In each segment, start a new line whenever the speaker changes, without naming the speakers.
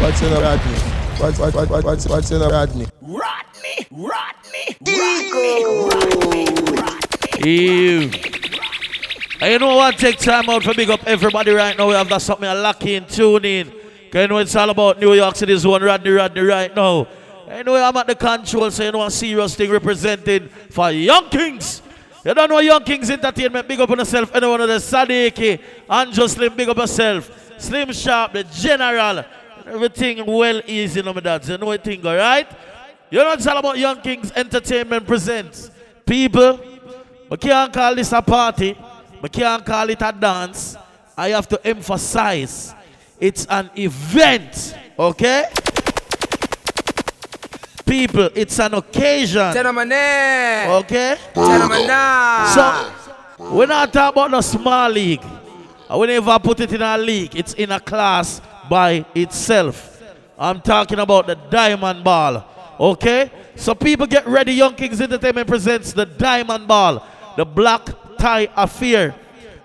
What's in a Rodney? What's what what what what's what's in a Rodney?
Rodney, Rodney, Rodney, Rodney.
Ew. And you know what? Take time out for big up everybody right now. We have that something a lucky in tune in. Cause you know it's all about New York City's one Rodney Rodney right now. I know I'm at the control, so you know a serious thing representing for Yung Kingz. You don't know Yung Kingz Entertainment, big up on yourself. Anyone of the Sadiki and Jocelyn, big up yourself. Slim Sharp, the General, everything well easy, no my dads. You know what thing, alright? You know it's all about Yung Kingz Entertainment presents. People, we can't call this a party, we can't call it a dance. I have to emphasize it's an event, okay? People, it's an occasion. Eh? Okay? So, we're not talking about the small league. I will never put it in a league. It's in a class by itself. I'm talking about the diamond ball. Okay? So people get ready. Yung Kingz Entertainment presents the diamond ball. The black tie affair.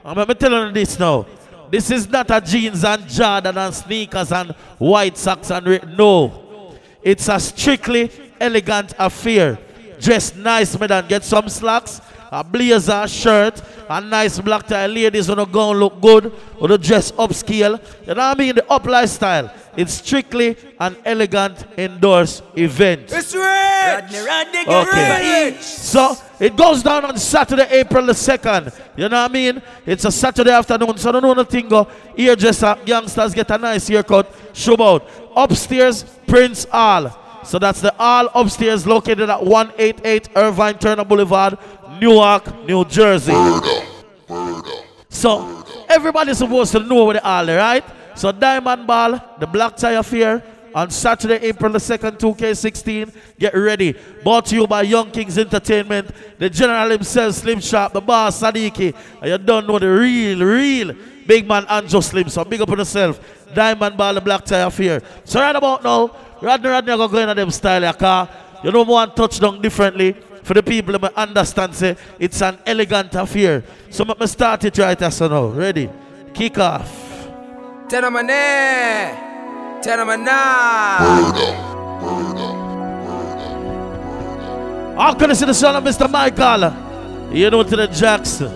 I'm tell you this now. This is not a jeans and Jordan and sneakers and white socks and no. It's a strictly elegant affair. Dress nice, madam. Get some slacks, a blazer, shirt, a nice black tie. Ladies wanna go and look good, wanna dress upscale. You know what I mean? The up lifestyle. It's strictly an elegant indoors event.
It's red. Rodney, Rodney,
Okay.
ready.
So it goes down on Saturday, April the 2nd. You know what I mean? It's a Saturday afternoon, so I don't know nothing go. Hairdresser, uh, youngsters get a nice haircut, show out. Upstairs, Prince Hall. So that's the hall upstairs located at 188 Irvine Turner Boulevard, Newark, New Jersey. So everybody's supposed to know where they are, right? So Diamond Ball, the Black Tie Affair, on Saturday, April the 2nd, 2K16. Get ready. Brought to you by Yung Kingz Entertainment, the general himself, Slim Sharp, the boss, Sadiki. And you don't know the real, real big man, Anjo Slim. So big up on yourself. Diamond Ball, the Black Tie Affair. So right about now, Rodney Rodney are going to go in them style, car. You know, want touchdown differently. For the people that understand, say, it's an elegant affair. So let me start it right as so now. Ready? Kick off.
Tenamane. Tenamana.
How can I see the son of Mr. Michael? You know to the Jackson.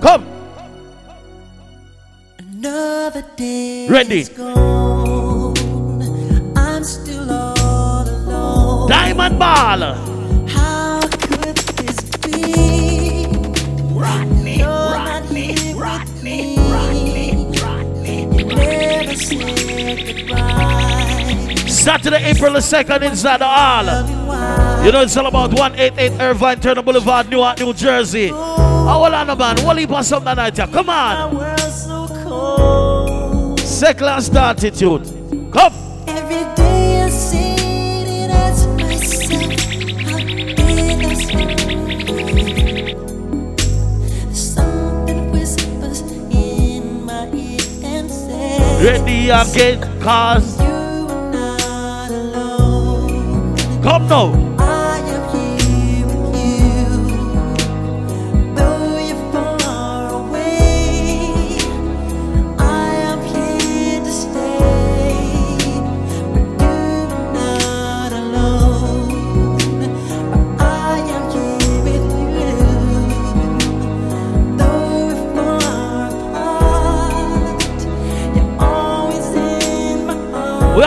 Come.
Another day
Ready.
is gone. I'm still all alone.
Diamond Ball.
With
Rodney,
me.
Rodney, Rodney.
You never said goodbye.
Saturday, April the 2nd inside the hall.
Tell me why.
You know it's all about 188 Irvine Turner Boulevard, Newark, New Jersey. Oh, oh hold on, man. What leap on something tonight? here? Come on.
so.
Second class attitude. Come.
Every day I say
Ready again, cause.
You're not alone.
Come now.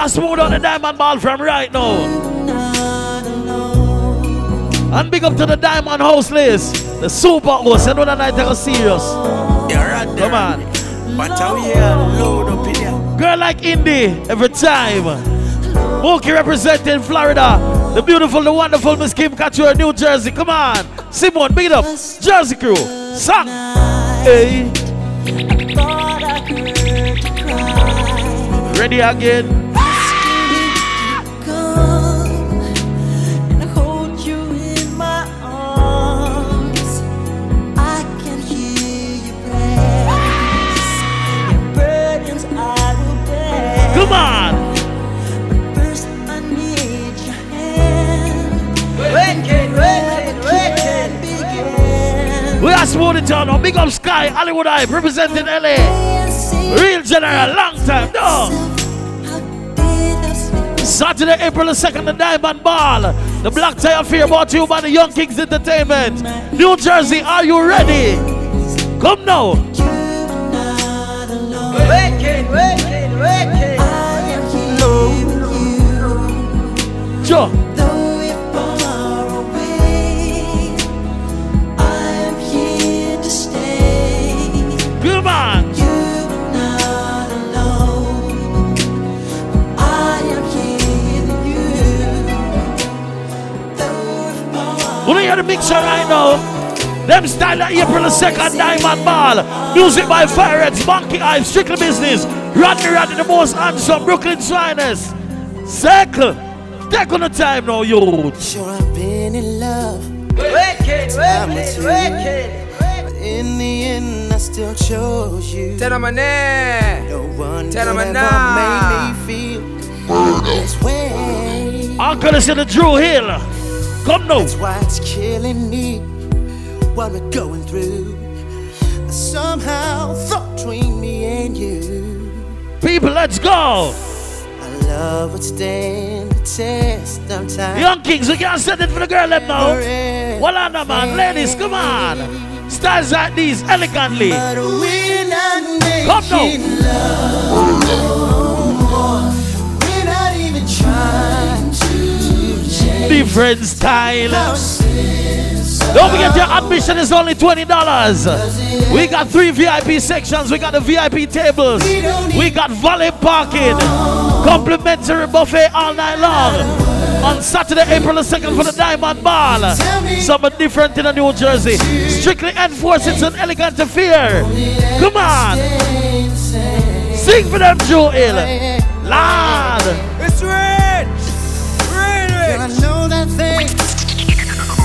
Heart.
We are smooth on the diamond ball from right now.
You're not alone.
And big up to the diamond house list. The super host. You know that night they go serious.
Yeah, Rodney.
Come on.
But how we load up in here.
Girl like Indy every time. Mookie representing Florida. The beautiful, the wonderful Miss Kim Couture, New Jersey. Come on. Simone, big it up. Jersey crew. Song. Hey.
Thought I heard you cry.
Ready again.
Come
on.
First I need your hand.
Wicked, wicked, wicked.
We are smooth it down. now. Big up Sky, Hollywood Eye, representing LA. Real general, long time. No.
How did I
Saturday, April the 2nd, the Diamond Ball. The Black Tie Affair brought to you by the Yung Kingz Entertainment. New Jersey, are you ready? Come now.
Wicked, wicked.
Here with you. Though we're
the mixer right now? Them style of April the 2nd, Diamond Ball. Music by Fireheads, Monkey Eye, Strictly Business. Rodney Rodney, the most handsome Brooklyn Swiners. Circle. Take on the time now, youth.
Sure, I've been in love,
Wicked,
Time or
wicked, wicked.
but in the end, I still chose you.
Tell them my name.
No one
Tell 'em
could
I'm
ever
nah.
make me feel this way.
Uncle is in the Drew Hill. Come now.
That's why it's killing me what we're going through. I somehow thought between me and you,
People, let's go.
Love would stand the test of time.
Yung Kingz, we can't send it for the girl them now. Well, on, man. Ladies, come on. Styles like these, elegantly.
But we're not making
Come now.
love. We're not even trying to change
Different style. Don't forget your admission is only $20. We got three VIP sections. We got the VIP tables. We got valet parking. Complimentary buffet all night long. On Saturday, April the 2nd for the Diamond Ball. Something different in the New Jersey. Strictly enforced. It's an elegant affair. Come on. Sing for them, Joel. Lord.
It's rich.
And
Real
I know that things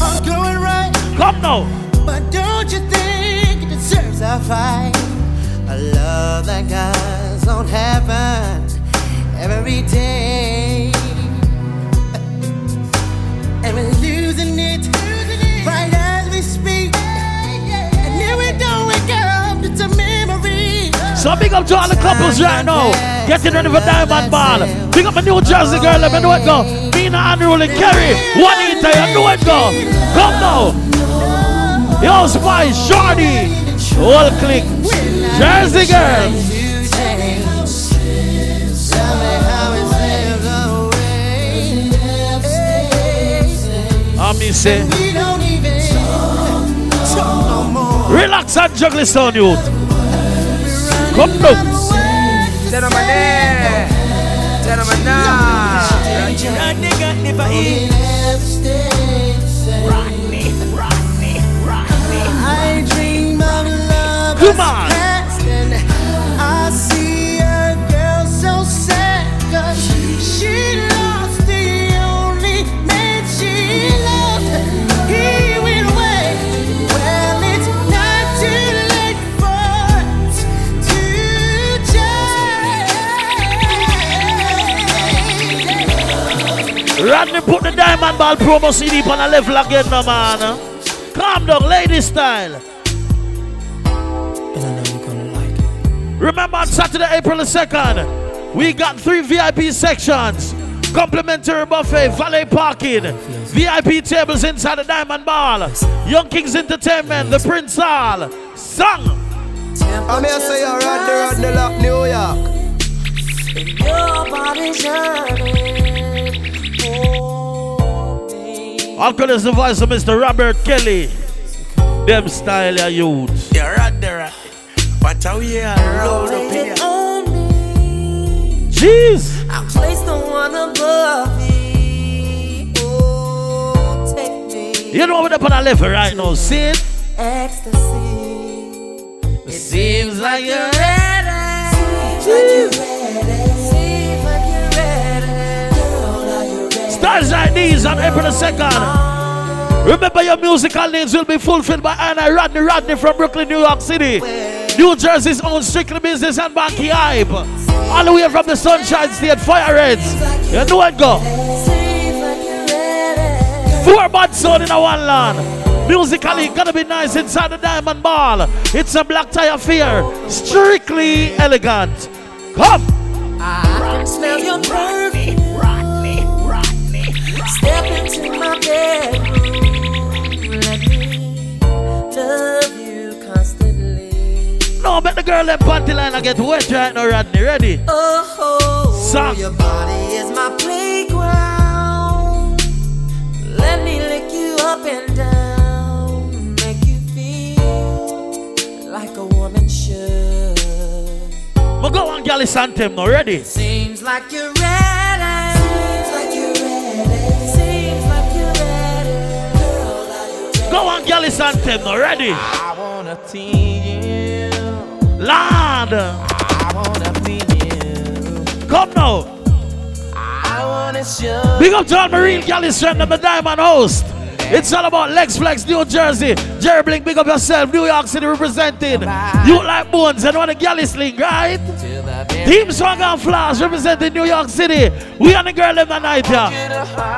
are going right,
Come now.
but don't you think it deserves a fight? A love that guys don't happen every day. And we're losing it right as we speak. And up, a.
So big up to all the couples right now. Getting ready for Diamond Ball. Big up my New Jersey girl, let me know it go. Mina Unruly Kerry, Juanita, you know it go. Come now. Yo, Spy, Shorty, whole click. Jersey girl.
Slips away.
I mean, say,
We don't even talk no more.
relax and juggle this on youth. Come now.
Tell them my name. Tell them my name.
Rodney never eat. I dream of love
Come on. Rodney put the Diamond Ball promo CD on the level again, no man. Calm down, lady style. Remember on Saturday, April the 2nd, we got three VIP sections. Complimentary buffet, valet parking, VIP tables inside the Diamond Ball, Yung Kingz Entertainment, the Prince Hall, song.
I'm here say you're at the Rodney Lock, New York.
Your body's hurting. Oh, babe.
Uncle is the voice of Mr. Robert Kelly. Them style of youth.
You're right there. But how you load up
Lay
here?
it on me.
Jeez.
I'll place the one above me. Oh, take me.
You know what up on the level right now, see it?
Ecstasy.
Seems like you're
ready. Seems like you're ready.
These on April the 2nd. Remember your musical needs will be fulfilled by Anna Rodney Rodney from Brooklyn, New York City. New Jersey's own strictly business and Banky Hype. All the way from the Sunshine State Fire Reds. You know what go? Four bad sound in a one land. Musically gonna be nice inside the Diamond Ball. It's a black tie affair. Strictly elegant. Come.
I smell your.
Bedroom. Let me love you constantly.
No, bet the girl in panty line I get wet right now, Rodney. Ready?
Oh,
Song.
your body is my playground. Let me lick you up and down, make you feel like a woman should.
But go on, Galley Santem now. Ready?
Seems like you're ready.
Go on, Galley Santem now. Ready?
I wanna tease you.
Lord.
I wanna feel you.
Come now.
I wanna show
Big up to all my real Galley strength and my diamond host. It's all about Lex Flex, New Jersey. Jerry Blink, big up yourself. New York City representing. You like bones and want a Galley sling, right?
the
Team Swag and Flash representing New York City. We and the girl in the night here.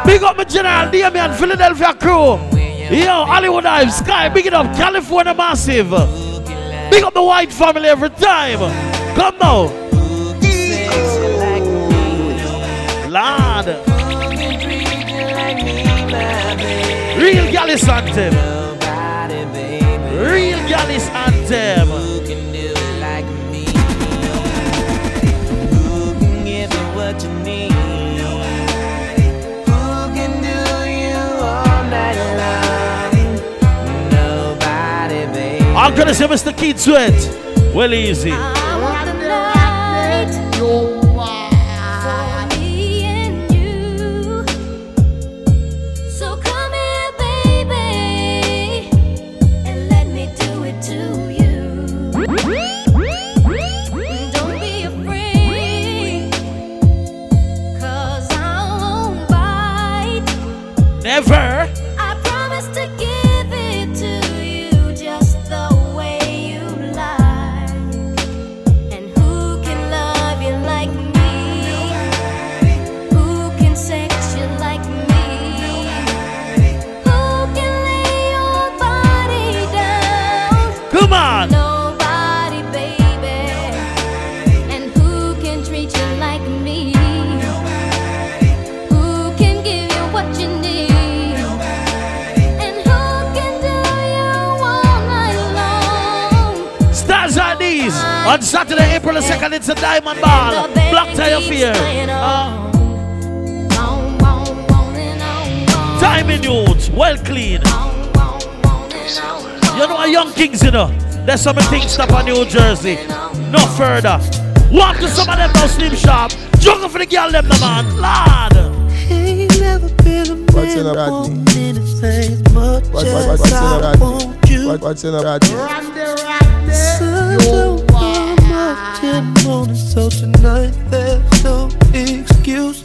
Big up my General Damian, Philadelphia crew. Yo, Hollywood Hive, Sky, big it up, California Massive. Big up the white family every time. Come now. Lord. Real Gallis anthem. Real Gallis anthem. I'm gonna say Mr. Keith Sweat. Well easy. On Saturday, April the 2nd, it's a diamond ball. Block tie of fear. Uh, Timing youth. Well clean. You know, a yung kingz, you know. There's some things stop on New Jersey. No further. Walk to some of them now, Slim Sharp. Jungle for the girl, them, the man. Lord.
Ain't never been a
What's in a
that
Rodney?
want anything as much
What, what,
as
what's in a
I
Rodney?
want you.
What, what's in a Rodney?
Morning, so tonight there's no excuse.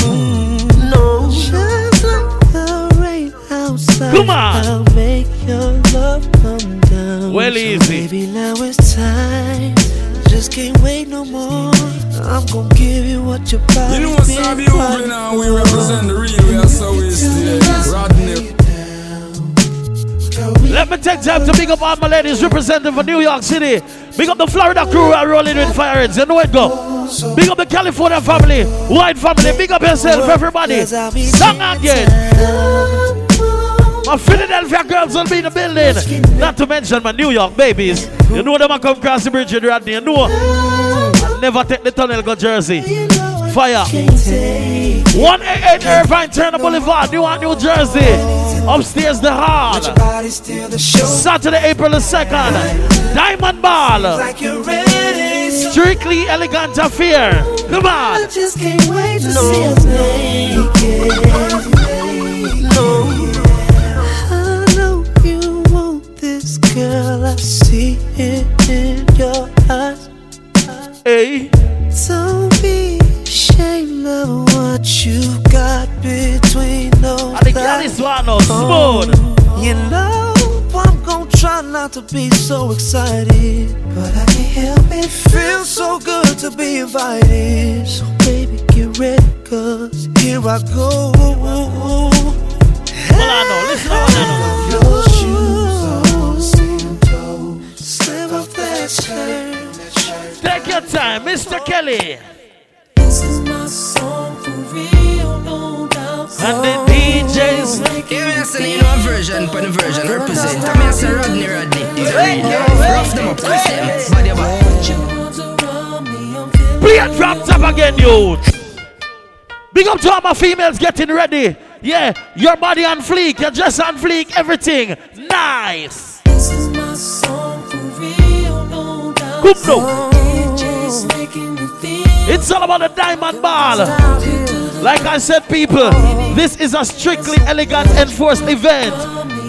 Mm, no, shines like the rain outside.
Come on.
I'll make your love come down.
Well,
So
easy.
Baby, now it's time. Just can't wait no more. I'm gonna give you what your
You know what's up, you over now? We represent the real, we are so. Rodney.
Let me take time to pick up all my ladies representing for New York City. Big up the Florida crew are rolling with fire ends. You know it go. Big up the California family, white family. Big up yourself, everybody. Song again. My Philadelphia girls will be in the building. Not to mention my Newark babies. You know them a come cross the bridge with Rodney. You know. I never take the tunnel go Jersey. Fire. 188 Irvine Turner Boulevard, New York, New Jersey. Upstairs the hall.
Body still the show.
Saturday, April the 2nd. Diamond Ball.
Like you're ready. So
Strictly Elegant Affair. Come on.
I just can't wait to see us naked. No, I know you want this, girl. I see it in your eyes.
Hey.
What you got between those
And the girl is one of smooth.
You know, I'm gonna try not to be so excited, but I can't help it. Feels so good to be invited. So, baby, get ready, cause here I go.
Hold on now. Listen to I know.
Your shoes on. Slip off that shirt.
Take your time, Mr. Kelly. And the DJs.
Make
Yeah, me a say you know a version, put a version represent. I me a say Rodney, Rodney. You know real life. Rough them up, twist them, body back.
Play it from top again, youth. Big up to all my females getting ready. Yeah, your body on fleek, your dress on fleek, everything. Nice.
This is my song for real, no doubt.
Good no.
DJ's making me feel
It's all about the diamond ball.
Out here.
Like I said, people, this is a strictly elegant enforced event.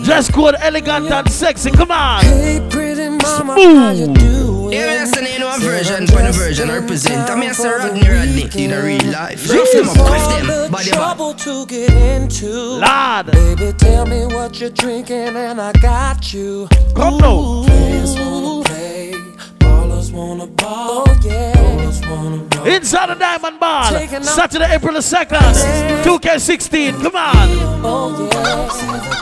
Dress code elegant and sexy. Come on.
Hey, pretty mama, how
Smooth.
doing?
Yeah, me a say you a version, put a version represent. I me a say Rodney, Rodney. You know real life. Rough them up, twist them, body back.
trouble to get into.
Lord.
Baby, tell me what you're drinking, and I got you.
Come now.
Wanna ball. Oh yeah. Wanna ball.
Inside the Diamond Ball. Saturday, April the 2nd. 2K16. Come on.
Oh yeah.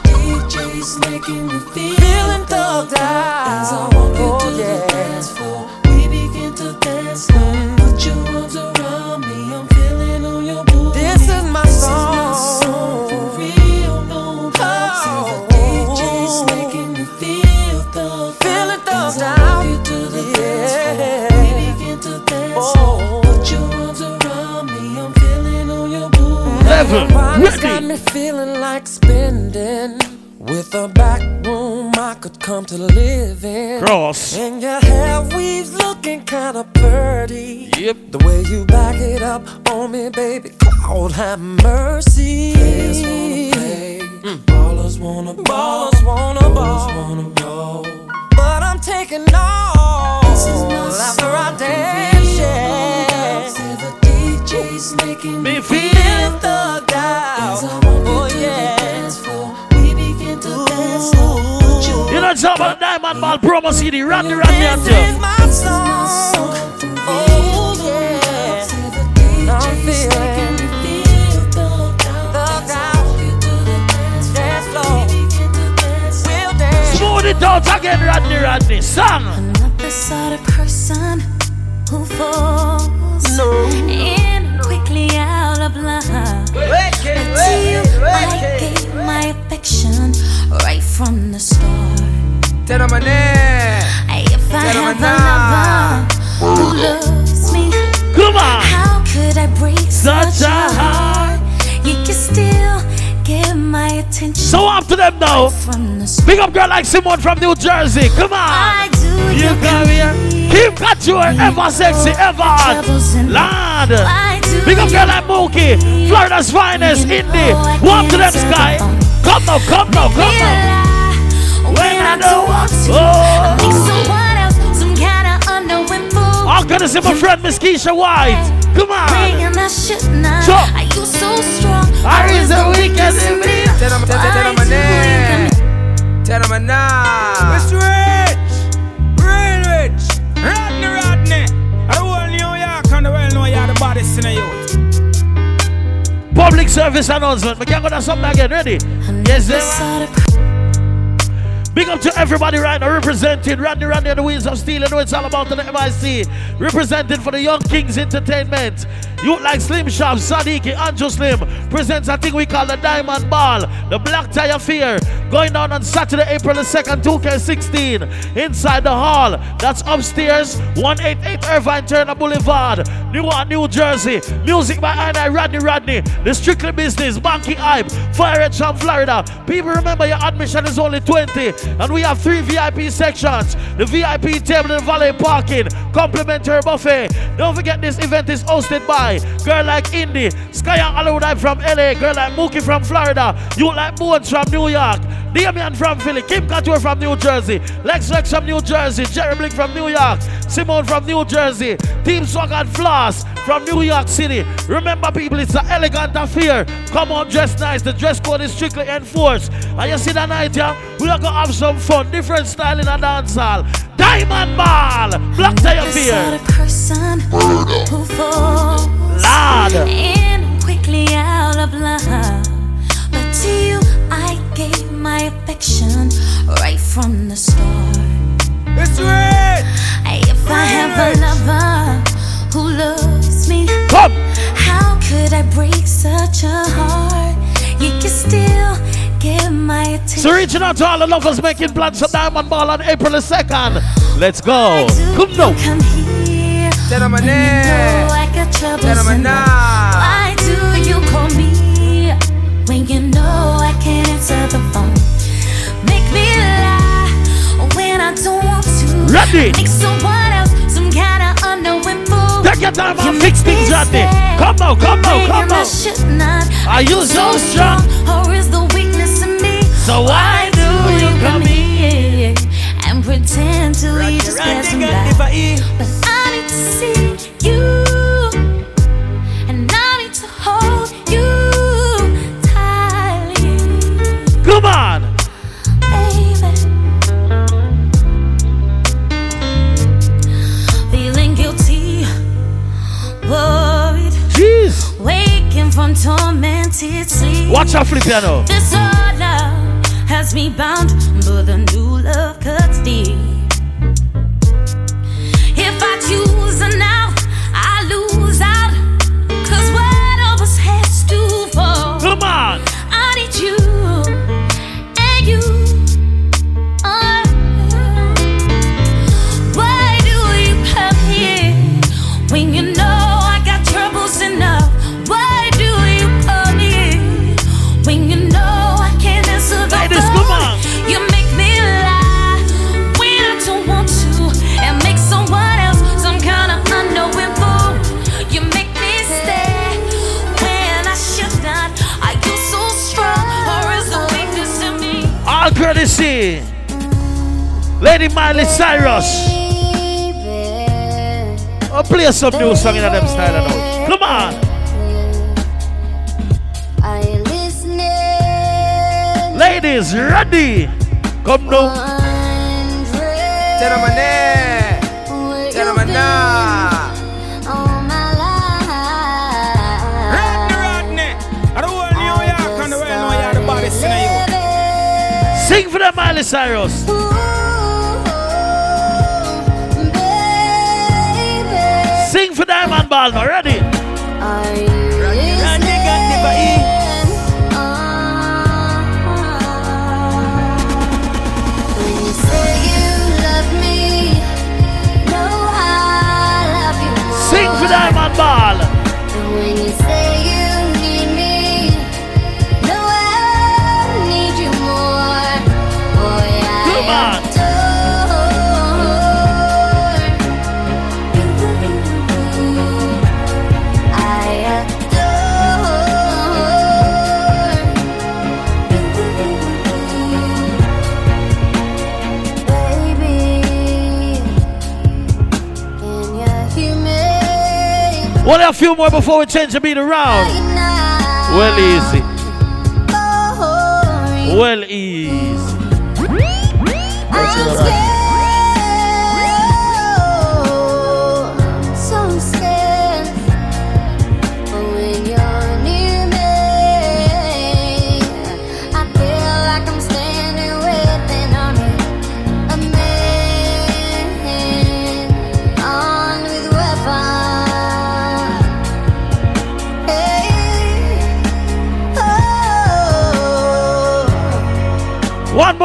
DJ's making me feel feeling thugged out. Oh yeah. We begin to dance now. Booty.
Level.
Everybody's got
Ready.
me feeling like spending with a back room I could come to live in.
Cross.
And your hair weaves looking kinda pretty.
Yep.
The way you back it up on me, baby, Lord have mercy. Players wanna play, mm. ballers wanna ball, ballers wanna ball, wanna ball. But I'm taking all This after I dance, yeah. The DJ's making
Me
me
feel-
thugged out. Oh yeah.
You know, it's about Diamond Ball promo CD. Randy, Randy, and
This
So now.
from the start.
Big up girl like Simone from New Jersey. Come on. You come here. Kim Couture, ever sexy, ever hot. Lord. Big up girl like Mookie. Florida's finest, indie. Walk to them sky. Come now, come now, come now.
When I don't want to,
Oh.
I think someone else, some kind of unknown fool.
I'm gonna see my friend Miss Keisha White. Come on.
Bringing that shit now.
So-
Are you so strong?
Or is the weakest in me?
Tell them, tell, tell, tell them my name. Tell them my name.
It's rich, real rich. Rodney, Rodney. I whole New York and the world know you're the baddest in the youth.
Public service announcement. We can go to something again. Ready? Yes, sir. Big up to everybody right now representing Randy Randy and the Wheels of Steel. You know it's all about the MIC. Representing for the Yung Kingz Entertainment. You like Slim Sharp, Sadiki, Andrew Slim presents a thing we call the Diamond Ball, the Black Tie Affair, going down on Saturday, April the 2nd, 2K16, inside the hall. That's upstairs, 188 Irvine Turner Boulevard, Newark, New Jersey. Music by I Rodney Rodney, the Strictly Business, Banking Hype, Fire Red from Florida. People remember your admission is only 20, and we have three VIP sections. The VIP table and valet parking, complimentary buffet. Don't forget this event is hosted by Girl Like Indie, Sky and Hype from LA, Girl Like Mookie from Florida, You Like Bones from New York, Damian from Philly, Kim Couture from New Jersey, Lex Rex from New Jersey, Jerry Blink from New York, Simone from New Jersey, Team Swag and Floss from New York City. Remember, people, it's an elegant affair. Come on, dress nice. The dress code is strictly enforced. And you see that night, yeah, we are gonna have some fun, different style in a dance hall. Diamond Ball, Black Tie
The sort
Affair.
of person who falls
Lord.
in quickly out of love. But to you, I gave my affection right from the start.
It's rich.
If I have a lover who loves me,
Come.
how could I break such a heart? You can still give
So reaching out to all the lovers making plans for Diamond Ball on April the 2nd. Let's go. Come now.
Come here.
Gentlemen,
when you know I got troubles
Gentlemen,
enough. Why do you call me when you know I can't answer the phone? Make me lie when I don't want to.
Ready.
Make someone unknowing fool.
Take your time
You
and
make
fix things, Rodney.
sad
Come on, come
on,
come now. Are you so strong?
Or is the weakness in me?
So why do you come
here and pretend to be just passing by? But I need to see you, and I need to hold you tightly,
Come on.
Tormented sleep.
Watch out, flip piano.
This old has me bound, but the new love cuts deep.
All. Lady Miley Cyrus. Oh, play some new song in them style now. Come on. Ladies, ready. Come now.
Gentlemen, eh? Gentlemen, nah. Rodney,
for them, Miley Cyrus. Sing for Diamond now. Ready. Only a few more before we change the beat around. Well, easy. Well, easy.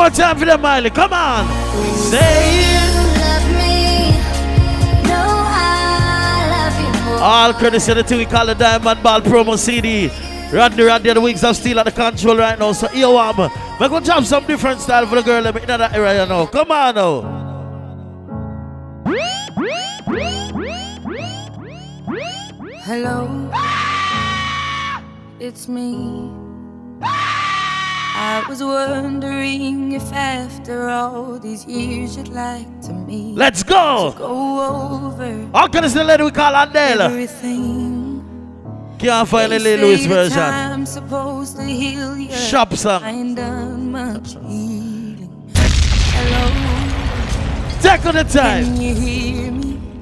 More time for them, Miley. Come on. Say. All credits to the thing we call the Diamond Ball promo CD. Rodney Rodney the Wings of Steel at the control right now. So one. We're going to have some different style for the girl in that area you know. Come on now.
Hello, ah! it's me. I was wondering if after all these years you'd like to meet.
Let's go.
Go over
credits to the lady we call Adele.
everything.
Can't find the
They
Lil Louis
say
version.
Time's supposed to heal you.
Shop song.
I ain't done much healing. Hello,
Take on the time.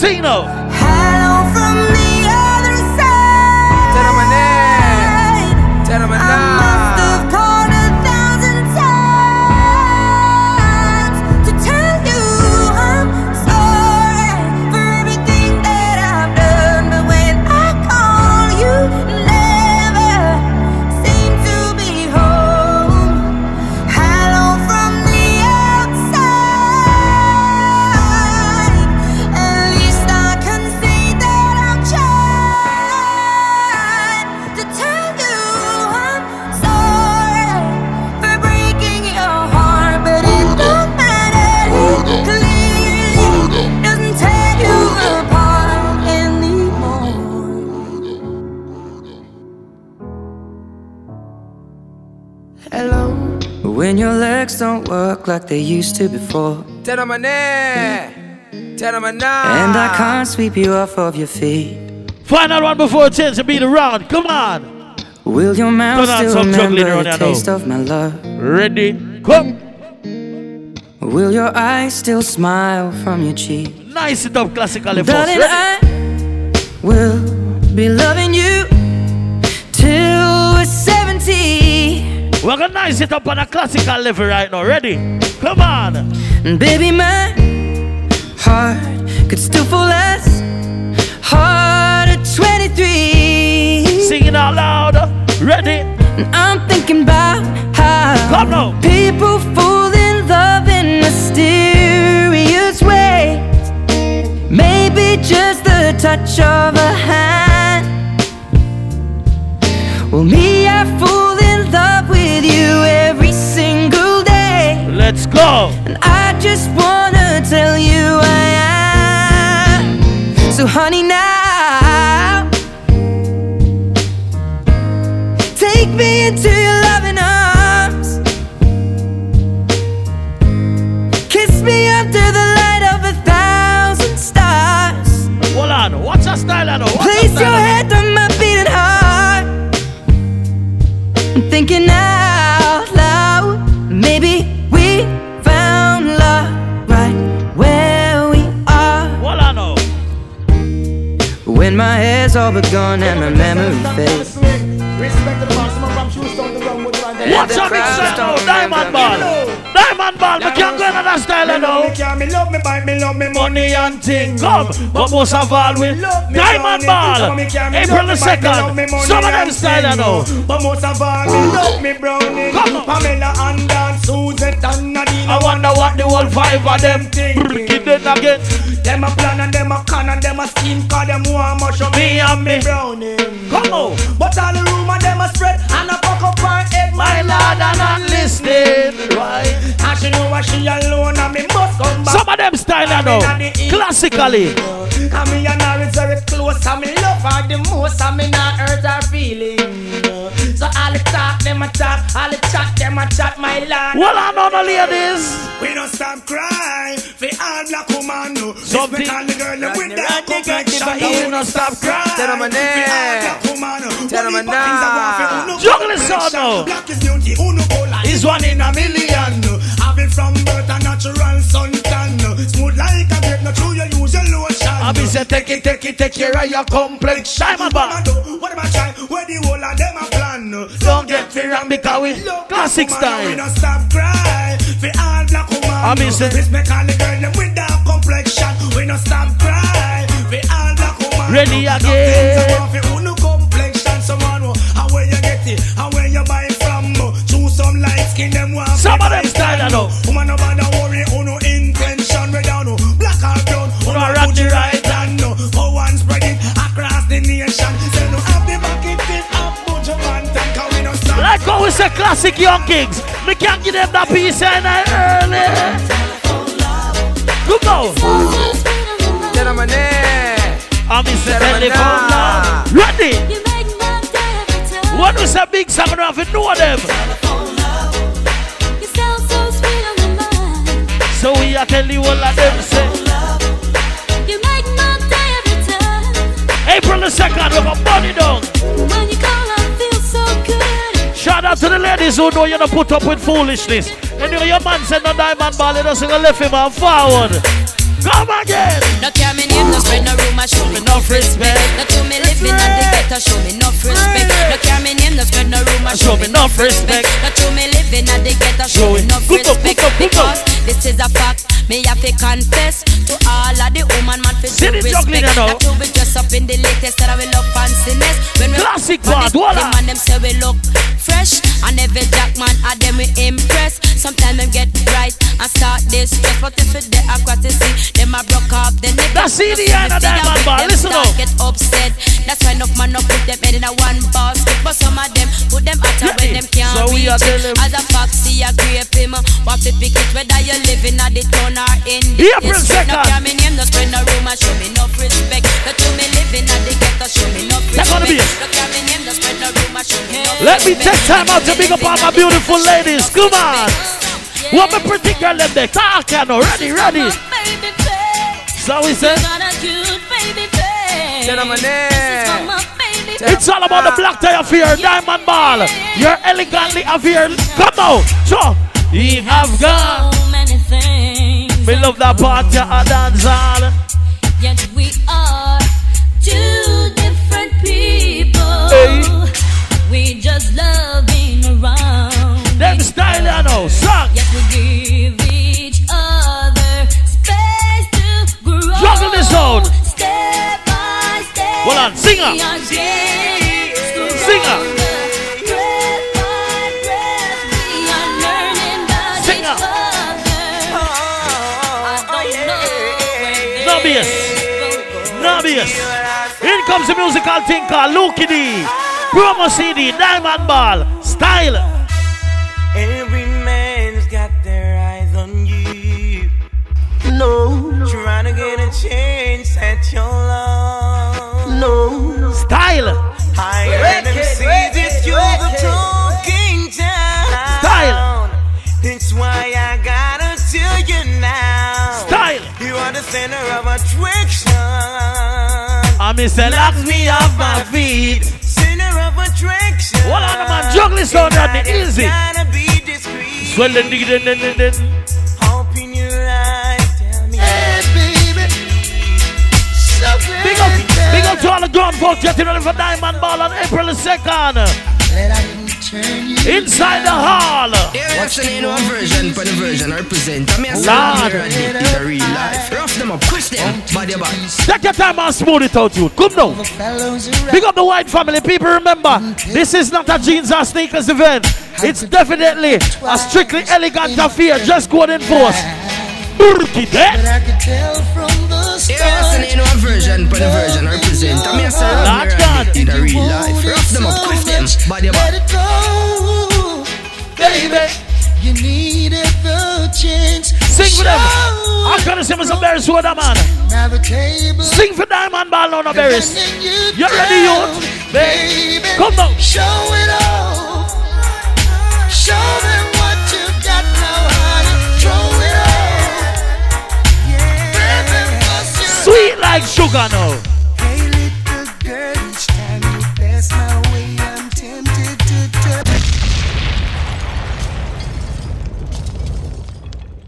Sing.
Hello from the other side.
Tell 'em
eh? Legs don't work like they used to before,
Tell 'em my name. Tell 'em my name.
and I can't sweep you off of your feet.
Final one before it change to be the round. Come on.
Will your mouth
Turn on
still
some juggling
remember
around
the taste of my love?
Ready? Come.
Will your eyes still smile from your cheek?
Nice it up classically first.
Darling,
Ready?
I will be loving you till we're 70.
We're gonna nice it up on a classical level right now. Ready? Come on.
And baby, my heart could still fall as hard at 23.
Sing it out loud. Ready?
And I'm thinking about how
Come now.
people fall in love in mysterious ways. Maybe just the touch of a hand. Well, me, And I just wanna tell you I am. So, honey, my hair's all but gone and my memory fades.
What's your mix set now? Diamond ball. Diamond ball. We can't go another style now.
Me love me bite, me love me
Money and thing. Come. But most of all with Diamond ball. April the 2nd. Some of them style now.
But most of all, me love me brownie.
Come.
Pamela and Dan, Suzette and Nadine.
I wonder what the whole five of them think. It then again.
Them a plan and them a con and them a scheme Cause them want much of
Me and me.
brownie
Come on.
But all the rumor them a spread And a fuck up her head
My lord and not listening. Right.
And she know what she alone and me must come back
Some of them style now. Classically.
And me and her is very close And me love her the most And me not hurt her feeling So all the talk them a talk All the chat them a chat my lord
Well, I know the ladies.
We don't stop crying For all black woman no
Something-
Respect all the girl them with
Rodney,
that
Rodney,
complexion We don't stop crying
Tell 'em my
For all
name.
black woman no
Tell 'em
What the things I want for
name.
no
Juggle it, son,
complexion.
now.
Black is beauty who no go like Is one in a million no. Have it from birth a natural suntan. Smooth like a grape no true you use your lotion
I be say take it, take it, take care of your complexion. Diamond ball.
What am I trying? Where the whole of them a plan.
Don't get me wrong because we classic
We
style.
don't stop cry for all black woman.
I mean, say-
respect all the girl them with dark complexion. We don't stop cry for all black woman.
Ready again.
things about fi who no complexion. Say
classic yung kingz. Me can't give them that piece and I early. Good go.
Tell 'em my name.
I'm Mr.
Tell 'em
Telephone
now.
now. Ready? What was a big song? I don't have to know them. So we are tell you all of them say. April the 2nd, we got money down. Shout out to the ladies who know you don't put up with foolishness. And know your man said no diamond ball, you doesn't left him on forward. Come again.
No care me name, no spread no rumor, show me enough respect. No to me living at the ghetto, show me enough respect. No care me name, no spread no rumor, show me enough respect. No to me living at the ghetto, show me enough respect. Because this is a fact, me have to confess to all of the woman man for
See the juggling,
respect.
you know.
Be dressed up in the latest that we look fanciness. When we
Classic
the-
voila.
man them say we look fresh, and every jack man at them we impress. Sometimes them get right and start this stress, but if it they are quite to see, them a broke up, then they
That's
get
the end of
see
Diamond
them
Ball.
them
Listen up.
get upset. That's why enough man up put them head in a one basket, but some of them put them out
Yeah.
when them can't
So we are telling-
As a foxy, a grape him. What to pick it whether you living at the town or in the
April.
No
2nd.
care me name, no spread no rumor, show me enough respect. No to me living at the ghetto, show me enough
Take on the
respect.
beat.
No care me name, no spread no rumor, show me enough
Let me
respect.
take time out to big up all my beautiful ladies. Come on. What my pretty girl them there? Talk, you know. Ready, ready. So we say. It's all about the black tie affair, diamond ball. You're elegantly affair. Come on. So, we have gone.
many things.
We love that part, yeah, a dance hall.
Yet we are two different people.
Hey.
We just love being around.
Them style, you know. Song.
Yet we give each other space to grow.
Juggle this out.
Step by step.
Hold on, singer.
we are getting
Singer.
Breath by breath, we are learning about
Singer.
each other. I don't know where
No bass. No bass. In comes the musical thing called Lucky D. Promo CD, Diamond Ball. Style.
No. Trying to get a chance at your love. No.
Style.
I heard them say that you're the talking town.
Style.
That's why I gotta tell you now.
Style.
You are the center of attraction.
I miss a lock me off my feet.
Center of attraction.
Hold on, man. Juggle sound on the easy.
Gotta be discreet.
Swell the dig big up to all the grown folks getting ready for Diamond Ball on April the 2nd.
That turn
Inside the hall.
Yeah, that's an one version for the version I represent. I mean, I
Lord.
say in the real life. Rough them up, twist them, body body.
Take your time and smooth it out, you. Come now.
fellows around.
Big up the white family. People remember, this is not a jeans or sneakers event. It's definitely a strictly elegant affair. Just go and enforce. Burki
But
that.
I could tell from the
That's
start.
an one version for the version I represent. I mean, I say
Lord
rough
God.
them in the real life. Rough them up, twist them, body
Let
body.
it go,
Baby.
You needed the chance.
Sing for them. I'm gonna sing with some berries with them, man.
Now the table.
Sing for Diamond Ball on the berries. You ready, youth? Baby. Come now.
Show it all. Show them
like sugar now.
Hey, little girl, each time you pass my way, I'm tempted to touch.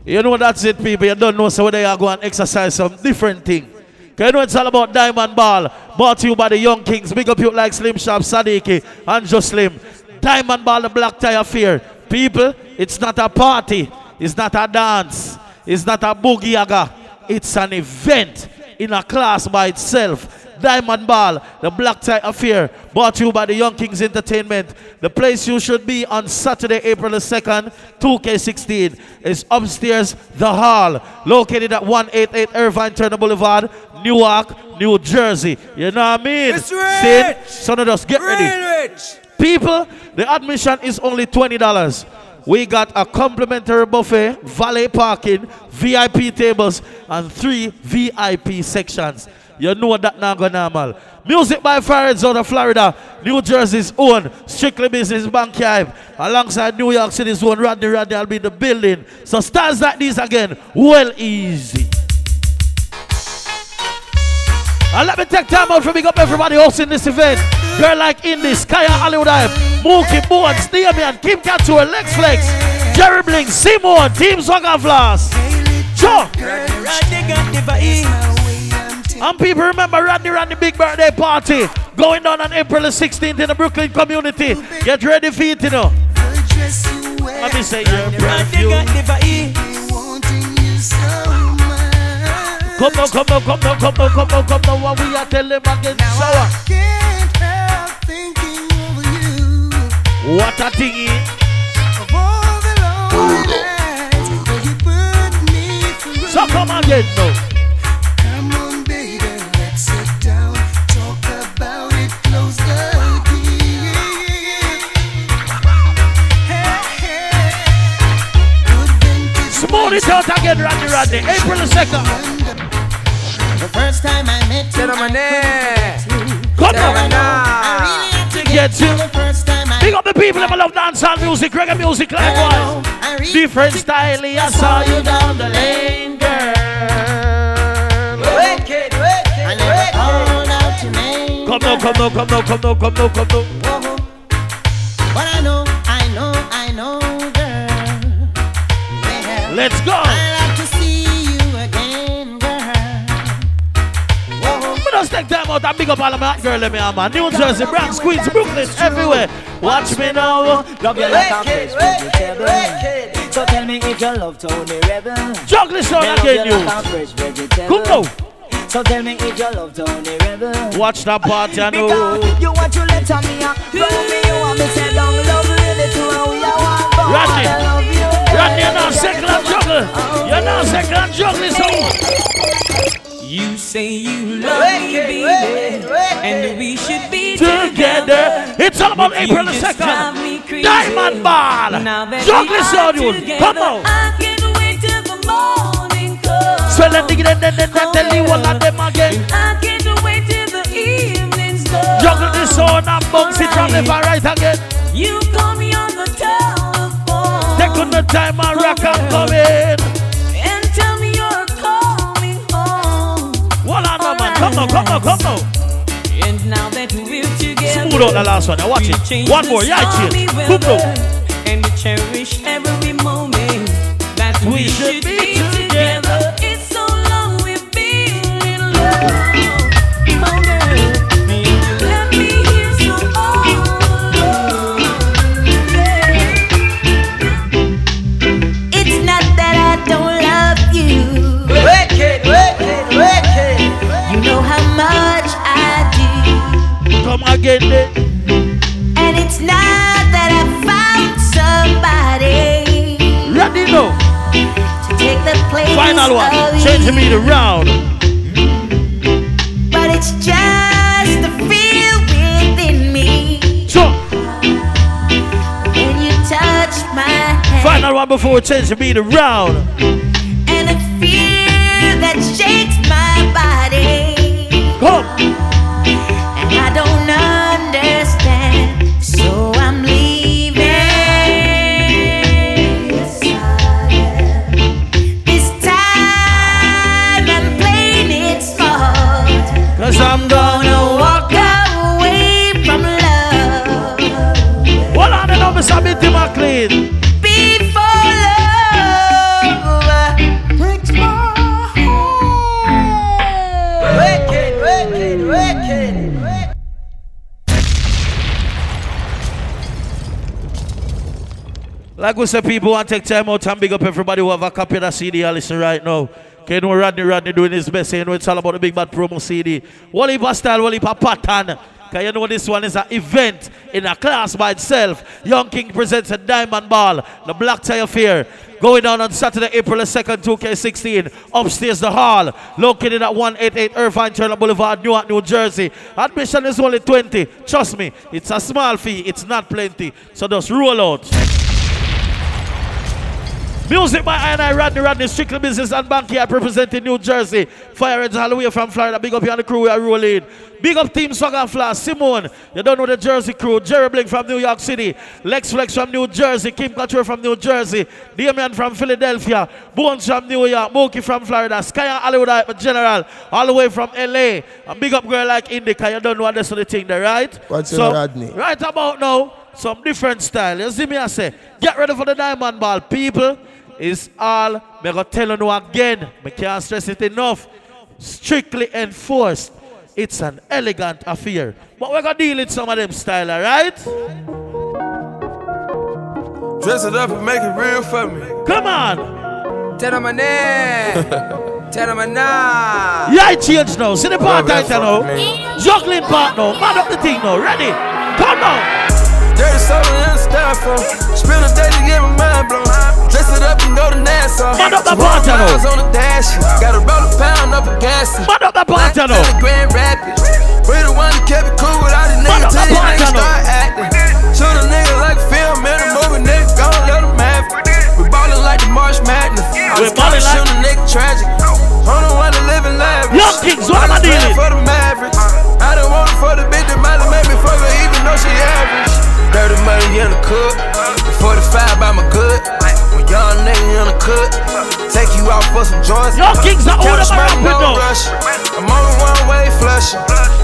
You know that's it, people. You don't know so whether you go and exercise some different thing. Cause you know it's all about Diamond Ball. Brought to you by the Yung Kingz. Big up you like Slim Sharp, Sadiki, and Just Slim. Diamond Ball, the Black Tie Affair. People, it's not a party. It's not a dance. It's not a boogie yaga. It's an event in a class by itself. Diamond Ball, the Black Tie Affair, brought to you by the Yung Kingz Entertainment. The place you should be on Saturday, April the 2nd, 2K16, is upstairs, the hall, located at 188 Irvine Turner Boulevard, Newark, New Jersey. You know what I mean?
It's rich.
Sin, son of us, get ready. People, the admission is only $20. We got a complimentary buffet, valet parking, VIP tables, and three VIP sections. You know that now go normal. Music by Fareds out of Florida, New Jersey's own Strictly Business Bank Hive, alongside New York City's own Rodney Rodney will be the building. So stars like these again, well easy. And let me take time out for big up everybody else in this event. Girl like Indy, Kaya Hollywood Hype, Mookie Bones, Damian, Kim Couture, Lex Flex, Jerry Bling, Simon, Team Swagger Floss. Sure. And people remember Randy Randy big birthday party going on on April the 16th in the Brooklyn community. Get ready for it, you know. Let me say your perfume. Come on, come on, come on, come on, come on, come on. What we are telling again, sour. What a thingy. So come again now.
Come on, baby, let's sit down, talk about it, close the deal.
Smooth it out again, Randy Randy. April the 2nd.
The first time I met you,
Gentlemen, eh.
Come on.
I really had to
Get you.
the first time I
Big up the people that love dancehall music, reggae music, likewise. Different style, I saw you down the lane, girl.
Wicked, wicked, I never called out your name.
Come now, come now, come now, come now, come now, come now.
But I know, I know, I know, girl. Well,
Let's go.
I
just take time out and big up all of my girl, let me have man. New Jersey, Bronx, Queens, Brooklyn, everywhere. Watch me now.
Love you like a vegetable. So tell me if you love Tony Rebel.
Juggling sound again,
you
you.
like a fresh vegetable.
Come now.
So tell me if you love Tony Rebel.
Watch that party, I know.
Because you want to let me uh, Run me, you want me say long love really to how we are
Rodney.
I love you
Rodney, you're not second and juggle. You're not second and juggling sound.
You say you love me, baby, and we should be
Together. It's all about April the 2nd. Diamond Ball. Juggling sound, you. Come on.
I can't wait till the morning comes.
So let me get then then tell you all of them again.
I can't wait till the evening's done.
Juggle this sound and bounce it from left and right again.
You call me on the telephone
Take on the time and rock and come in. Come on, come on, come on.
And now that we're together,
Smooth out the last one. Now watch it. One more. Yeah, chill.
weather,
Come on.
And we cherish every moment that we,
We should be again, then.
And it's not that I found somebody
Ready now.
to take the place
Final one. Change the
you.
meter round.
But it's just the feel within me
So,
when you touch my hand.
final one before we change the meter round.
And a fear that shakes my body.
Come. Like we said, people want to take time out and big up everybody who have a copy of that CD and listen right now. Okay, you know Rodney Rodney doing his best. You know it's all about the big bad promo CD. Wally style, Wally pattern. Because you know this one is an event in a class by itself. Young King presents a Diamond Ball, the Black Tie Affair. Going down on Saturday, April the 2nd, 2K16. Upstairs, the hall. Located at 188 Irvine Turner Boulevard, Newark, New Jersey. Admission is only 20. Trust me, it's a small fee. It's not plenty. So just roll out. Music by I and I, Rodney Rodney, Strictly Business and Bankyard representing New Jersey. Fire all the way from Florida. Big up you and the crew we are rolling. Big up Team Swag and Flash. Simone, you don't know the Jersey crew. Jerry Blink from New York City. Lex Flex from New Jersey. Kim Couture from New Jersey. Damian from Philadelphia. Bones from New York. Mookie from Florida. Sky and Hollywood General. All the way from LA. And big up girl like Indica. You don't know what this is the thing there, right?
What's
so,
your Rodney?
Right about now, some different style. You see me, I say, get ready for the diamond ball, people. It's all, me go tell you again, me can't stress it enough. Strictly enforced. It's an elegant affair. But we're gonna deal with some of them style, alright?
Dress it up and make it real for me.
Come on.
Tell them my name. Tell them my name.
Yeah, I change now. See the part right now. Juggling part now. Man up the thing now. Ready? Come on.
Dirty soda the styrofoam. Spend a day to get my mind blown. Dress it up and go to Nassau.
Man up the
200
bartender.
miles on the dash. Got a roll a pound up a gas.
Man up the bartender.
the Grand Rapids. We the one that kept it cool with all these
Man up
niggas
the
till niggas
bartender.
start acting. Shoot a nigga like a film in a movie, nigga gon' let him have it. We ballin' like the March Madness. I
We
was kinda
like-
a nigga tragic. The one that live in lavish.
Yung Kingz, what am I dealing?
for the Mavericks. I done want it for the bitch that might have made me fuck her even though she average. Dirty money in the cook. 45 by my good. When nigga in the cook. Take you out for some joints.
Yung Kingz are all of my
no rush. I'm on the one way flushing.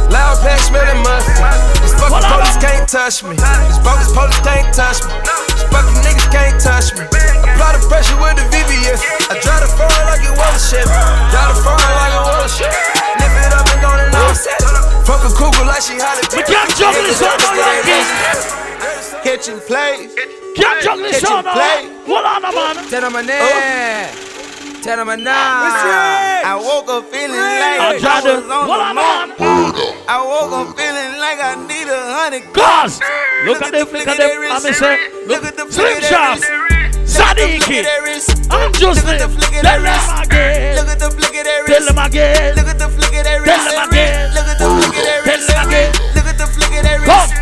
Loud pack smelling musty. These fucking police can't touch me. These bogus police can't touch me. These fucking niggas can't touch me. Apply the pressure with the VVS. I drive the like it was a shit. Drive the like it was a. Lift it up and gonna know. Fuck a cougar like she holly.
We can't juggle this on no Yankees.
Catching plays.
Can't juggle this on no. Hold on, man.
Tell them my name. Tell them my name.
I woke up feeling like
I'm
I
trying to-
was on
Hold
the moon. I woke up feeling like I need a hundred
Cause look at them, look at them. I'm gonna say, look, Slim Shots, Sadiki, I'm just Tell them again.
Look at the flick of that
Tell them again.
Look at the flick of that
Tell them again.
Look at the flick of that
Tell them again.
Look at the flick of that
Come.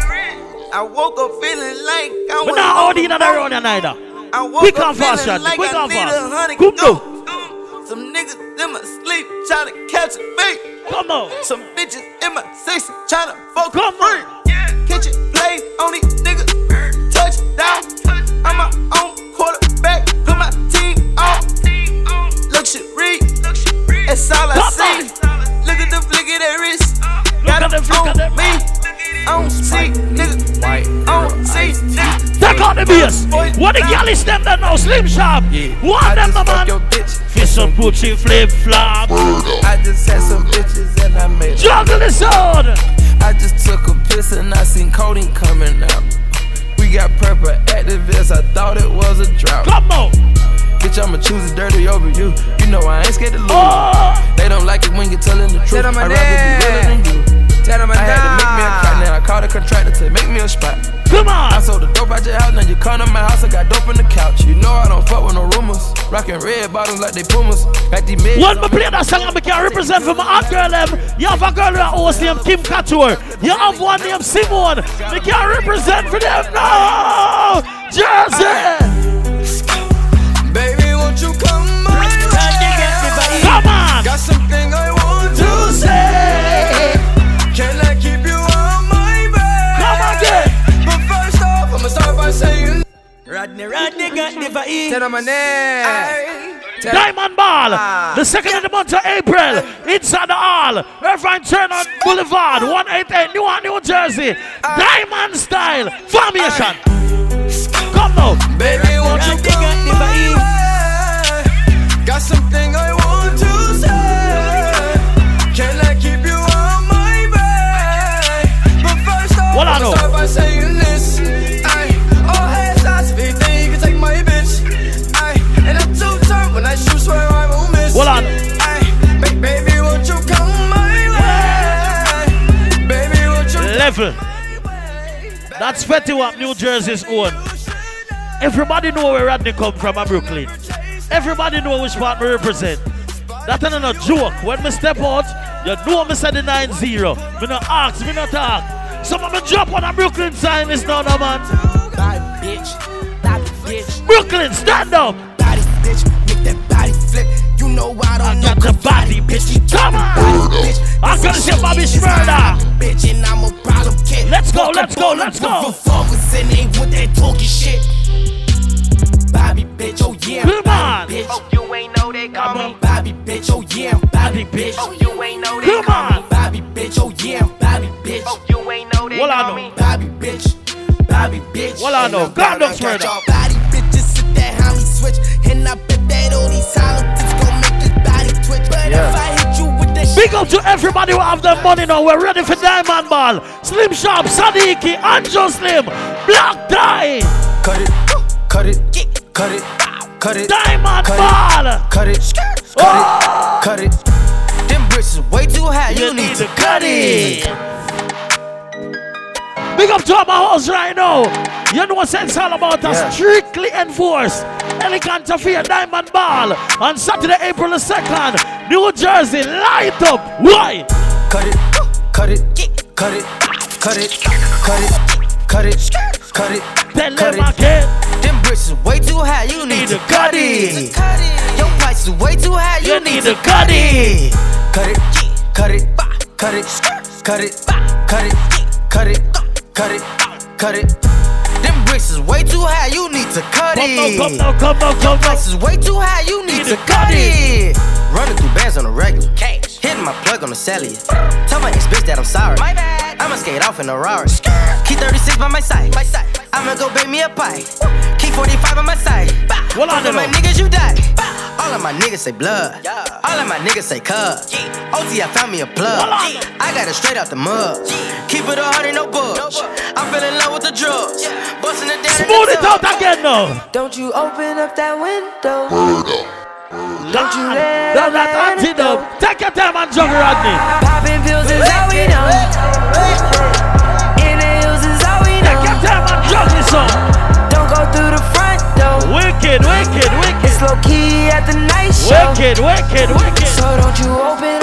I woke up feeling like I
But
was
now
on
all
the
the other round neither.
I woke
Quick
up
fast,
feeling
shot.
like
Quick
I need a
fast.
hundred
Come
go.
now.
Some niggas in my sleep trying to catch a beat.
Come on.
Some bitches in my six trying to fuck
Come
freak. Catch it, play on these niggas. Touchdown. I'm my own quarterback. Put my team on. Luxury. That's all I
Come
see. Look at the flick of that wrist.
Look
Got
at the flick
on
of that
me. On see, nigga. On see, nigga.
Take out the bass. What the gal is them that now? Slim Sharp. What them, the man? Fist some Gucci flip flop.
I just had some bitches and I made
Juggle the sound.
I just took a piss and I seen codeine coming out. We got purple activists, I thought it was a drought.
Come on.
Bitch, I'ma choose it dirty over you. You know I ain't scared to lose.
Oh.
They don't like it when you're telling the truth. I'd rather be realer than you.
My
I had to make me a
name.
now I called a contractor to make me a spot.
Come on.
I sold the dope out your house, now you come to my house, I got dope in the couch. You know I don't fuck with no rumors. Rockin' red bottoms like they pumas. Got these mid.
When me play that song, I can represent for my hot girl. Um, them. You have a girl uh, that host named Kim Couture. You have one named Simone. Me can't represent for them now. Jersey.
Baby, won't you come my way?
Come on.
Got something
Rodney got the vibe.
Tell them my name.
Diamond Ball, the second of the month of April, inside the hall, Irvine Turner Boulevard, 188 Newark, New Jersey. Diamond style formation. Come now.
Baby, won't you come my way? Got something
Level. That's Fetty Wap, New Jersey's own. Everybody know where Rodney come from, in Brooklyn. Everybody know which part me represent. That ain't no joke. When me step out, you know me say the 9-0. Me no ask, me no talk. Some of me drop on a Brooklyn sign this now, no man.
Bad bitch, bad bitch.
Brooklyn, stand up.
Body
know I don't know.
got the body, bitch. Come on. I'm gonna say Bobby Shmurda.
Bitch, and I'm a problem kid.
Let's go, let's go,
all
let's
the
go.
Revolvers and they with that talking shit. Bobby, bitch, oh yeah.
Come
Bobby,
on.
bitch. Oh, you ain't know they call me Bobby, bitch, oh yeah. I'm Bobby, bitch. Oh, you ain't know they
Come
call
on.
me Bobby, bitch, oh yeah. I'm Bobby, bitch. Oh, you ain't know they
I
call
know.
me Bobby, bitch. Bobby, bitch.
Well, I know.
I'm
God
down,
knows
I got
murder.
Body, bitches, sit that homie switch. And I bet that all these silent
Yeah.
if I hit you with that
Big up to everybody who have the money now. We're ready for Diamond Ball. Slim Sharp, Sadiki, Anjo Slim, Black Tie.
Cut it, cut it, cut it, cut it.
Diamond
cut
Ball.
It, cut it, cut it, oh. cut it. Them bricks is way too high. You, need, to cut it.
Big up to my house right now. You know what it's all about a
Yeah.
strictly enforced Elegant Affair Diamond Ball on Saturday, April the 2nd, New Jersey. Light up. Why?
Cut it, cut it, cut it, cut it, cut it, cut it, cut it.
Tell
cut
them again.
Them bricks is way too high. You need to cut it. cut it. Your price is way too high. You, need to cut it. Cut it, cut it, cut it, cut it, cut it, cut it, cut it, cut it. Cut it. Them bricks is way too high. You need to cut it.
now, come now, come now,
Your
come now.
price is way too high. You need to cut it. Running through bands on a regular. Hitting my plug on the cellular. Tell my ex bitch that I'm sorry. My bad. I'ma skate off in a Rari. Key 36 by my side. My side. I'ma go bake me a pie. Key 45 on my side.
Well, I
Fuck with my niggas, you die. All of my niggas say blood. All of my niggas say cuz. OT, I found me a plug. I got it straight out the mud. Keep it a hundred, no bugs. I fell in love with the drugs. Busting it down.
Smooth it
tub.
out again now.
Don't you open up that window. Don't you let
That's
up
that
that
antidote. Take your time and juggle, Rodney. Wicked, wicked, wicked.
So don't you open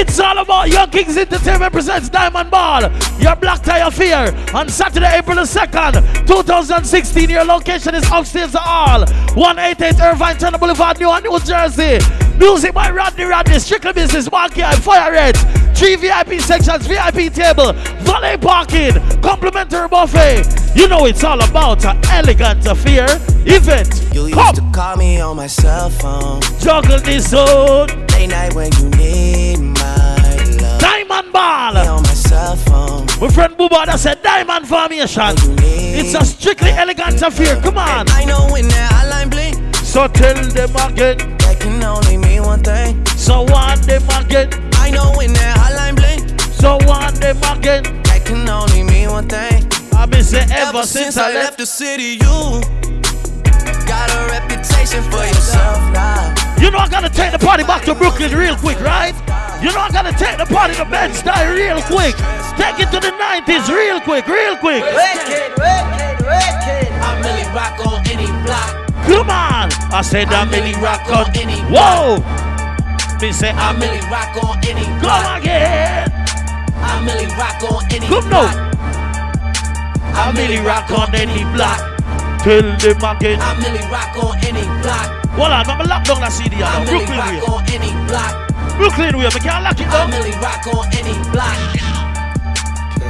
It's all about Yung Kingz Entertainment presents Diamond Ball, your black tie affair on Saturday, April the 2nd, 2016. Your location is upstairs Hall, 188 Irvine Turner Boulevard, New New Jersey. Music by Rodney Rodney, Strictly Business, Marky Eye, Fire Red, three VIP sections, VIP table, valet parking, complimentary buffet. You know it's all about an elegant affair event.
You used
Come,
to call me on my cell phone.
juggle this out.
Late night when you need love.
Diamond Ball.
My cell phone.
My friend Booba that said diamond formation. It's a strictly elegant affair. Come on.
I know when that hotline blink.
So tell them again.
That can only mean one thing.
So want them again.
I know when that hotline blink.
So want them again.
That can only mean one thing.
I've been saying ever, since, I left.
the city, you got a reputation for yourself now.
You know I gotta take the party back to Brooklyn real quick, right? You know I gotta take the party to Bed Stuy real quick. Take it to the 90s real quick, real quick.
Wicked, wicked, wicked. I'm really rock on any block.
Come on. I said I'm
really
really
rock
rock
on any block.
Whoa. Me say
I'm
I'm
really rock on any block.
Come
block.
again.
I'm really rock on any
Come
block.
now. I really rock on any block. Tell them again.
I'm really rock on any block.
Hold on, I'm lock down that CD now.
I'm really
Brooklyn way.
rock on any block.
Brooklyn way, we can't lock it
I'm really rock on any block.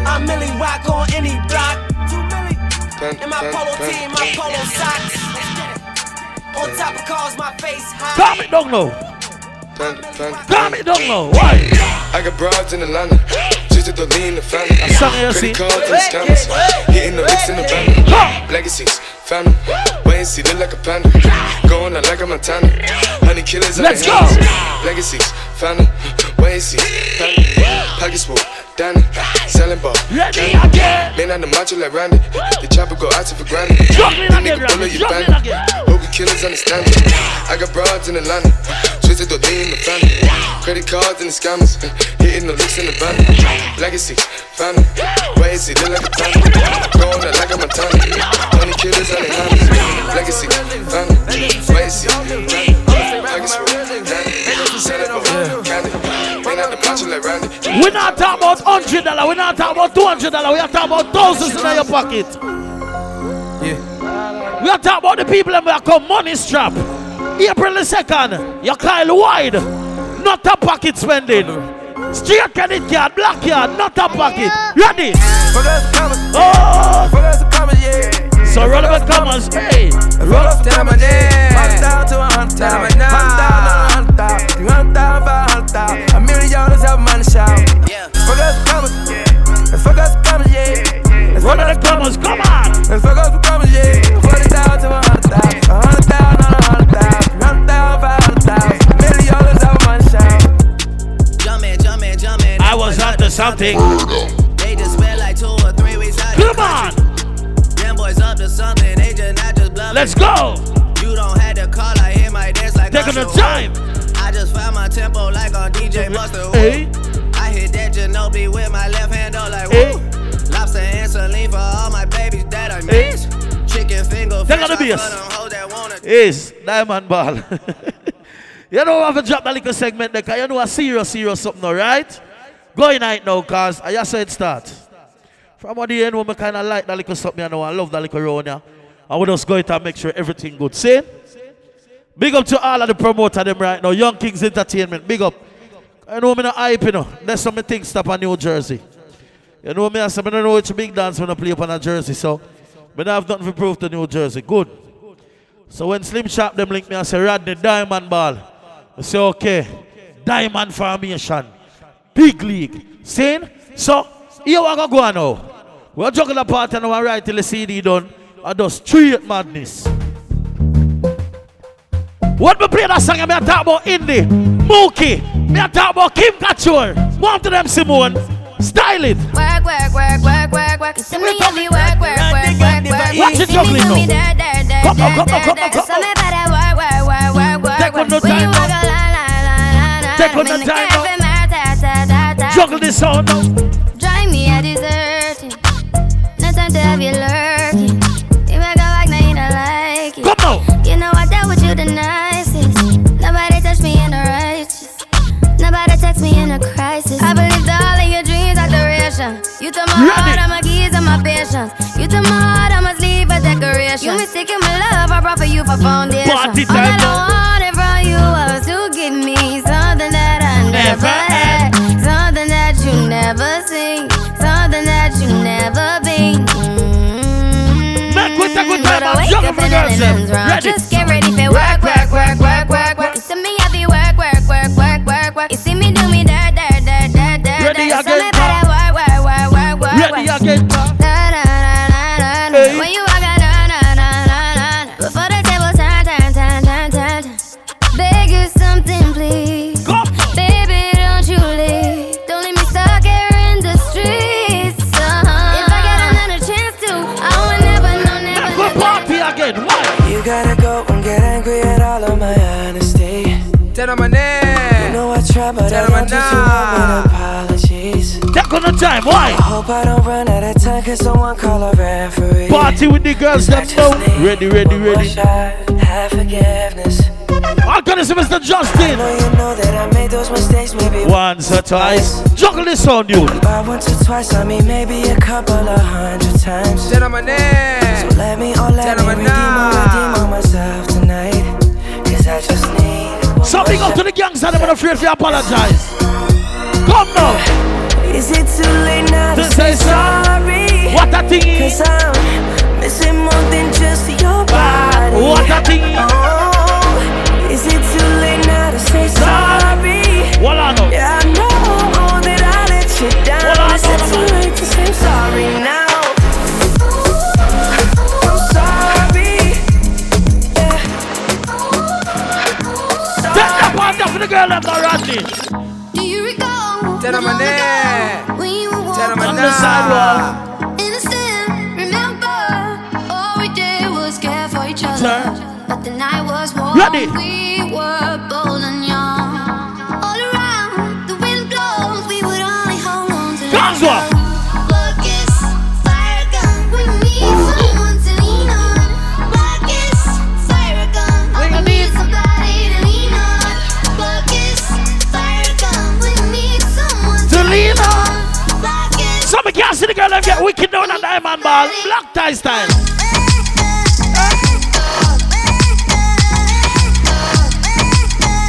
I'm really rock on any block. In my polo tee, my polo socks. On top of cars, my face high.
Calm it down now. Calm it down now. Why?
I got broads in Atlanta. Just to lean the family.
A song you see.
Credit cards and the scammers. Hitting the licks in the van. Legacies, Wait and see, look like a panda. Going out like a Montana. Honey killers.
Let's go.
Legacies. Wait and see, family. Pockets full, Danny. Selling cannonball.
Ready again.
Man on the macho like Randy. The chopper go out to for granted.
Juggling again, Randy. Juggling again.
Hope you killers understand it. I got broads in Atlanta. Twisted the lean in the family. Credit cards and the scammers. Hitting the licks in the van. Legacy, family. Why is it look like a family? Going out like a Montana. Money killers on the hands. Legacy, family. Why is it? Legacy, family. Man on the macho like Randy.
We're not talking about hundred dollar. We're not talking about two hundred dollar. We are talking about thousands in your pocket. Yeah. We are talking about the people that will come money strap. April the second, you Kyle wide, not a pocket spending. Straight credit card, black card, not a pocket. Ready? Oh. So roll up relevant commas, hey.
Roll up, tell 'em a day. One down to a hundred down. One down, a hundred down. Three hundred down, five hundred down. A million dollars have money shout. Yeah. Fuck us, commas. And fuck us, commas, yeah.
Roll up the commas, come on.
And fuck us, commas, yeah. Forty down to a hundred. A hundred down, on a hundred down. Three hundred down, five hundred down. A million dollars have money shout.
Jumpin', jumpin', jumpin'.
I was onto something.
They just spent like two or three weeks out.
Come on.
Them boys up to something. They just not just bluffing.
Let's go.
You don't have to call. I hear my dance like
Taking the time.
I just found my tempo like on DJ Mustard.
Hey.
I hit that Ginobili with my left hand, though, like
Hey.
woo. Lobster and saline for all my babies that I
Hey.
miss. Chicken finger,
Take on the
fry
bass.
for that wanna
Is Diamond Ball. you know, I have to drop that little segment there, 'cause you know a serious, serious something, all right? Going night now, cause I just said start. From the end, when I kind of like that little something, you know, I love that little round. And we just go it and make sure everything good. See? Big up to all of the promoter them right now. Yung Kingz Entertainment, big up. I know me not hype, you know. There's some things stop on New Jersey. You know me, I say, I don't know which big dance when I play up on a Jersey, so I have nothing to prove to New Jersey. Good. So when Slim Sharp them link me, I say, Rodney, Diamond Ball. I say, okay, Diamond Formation, Big League. Saying? So, here we go go now. We're juggling the part and we're right till the CD done. I do straight madness. What me play that song, I'm talk about Indie, Mookie, me talk about Kim Couture. One to them Simone. Style it.
Work, work, work, work, work, work. You see me heavy work, work, work, work, work.
Watch it
You see me
juggling
do me
now. Come on, come on, come on,
dirt.
come
So me better work, work, work, work, work,
Take on
work.
the time
walk
now. Take on
When
the time
ta.
Juggle this sound now.
A deserting. No time to have you lurking. You make a like, now you don't like it.
Come on.
You know I dealt with you the nicest. Nobody touched me in the righteous. Nobody text me in a crisis. I believed all of your dreams are duration. You took my heart, all my keys, and my patience. You took my heart, I must leave a decoration. You mistaken my love, I brought for you for foundation.
Party
all that. I wanted from you was to give me something that I never
Never
had, something that you never seen, I wake up and nothing's wrong.
Ready?
Just get ready for work, work, work, work, work, work. You see me happy work, work, work, work, work, work. You see me do me dirt, dirt, dirt, dirt, dirt.
Ready
dirt.
Again,
work, work, work, work, work,
Ready
work.
again, on the time. Why?
I hope I don't run out of time, cause someone call a referee.
Party with the girls them now. Ready, ready, ready.
have forgiveness.
I'll call this Mr. Justin.
know you know that I made those mistakes maybe
Once or twice. Juggle this sound, dude.
By once or twice, I mean maybe a couple of hundred times.
Tell 'em my name.
So let me, oh let
Tell
me
'em
redeem,
now.
redeem on myself tonight. Cause I just need one
So
more
big up to the gangster, them not afraid to apologize. Come now.
Is it too late now to,
To
say sorry?
Black tie style.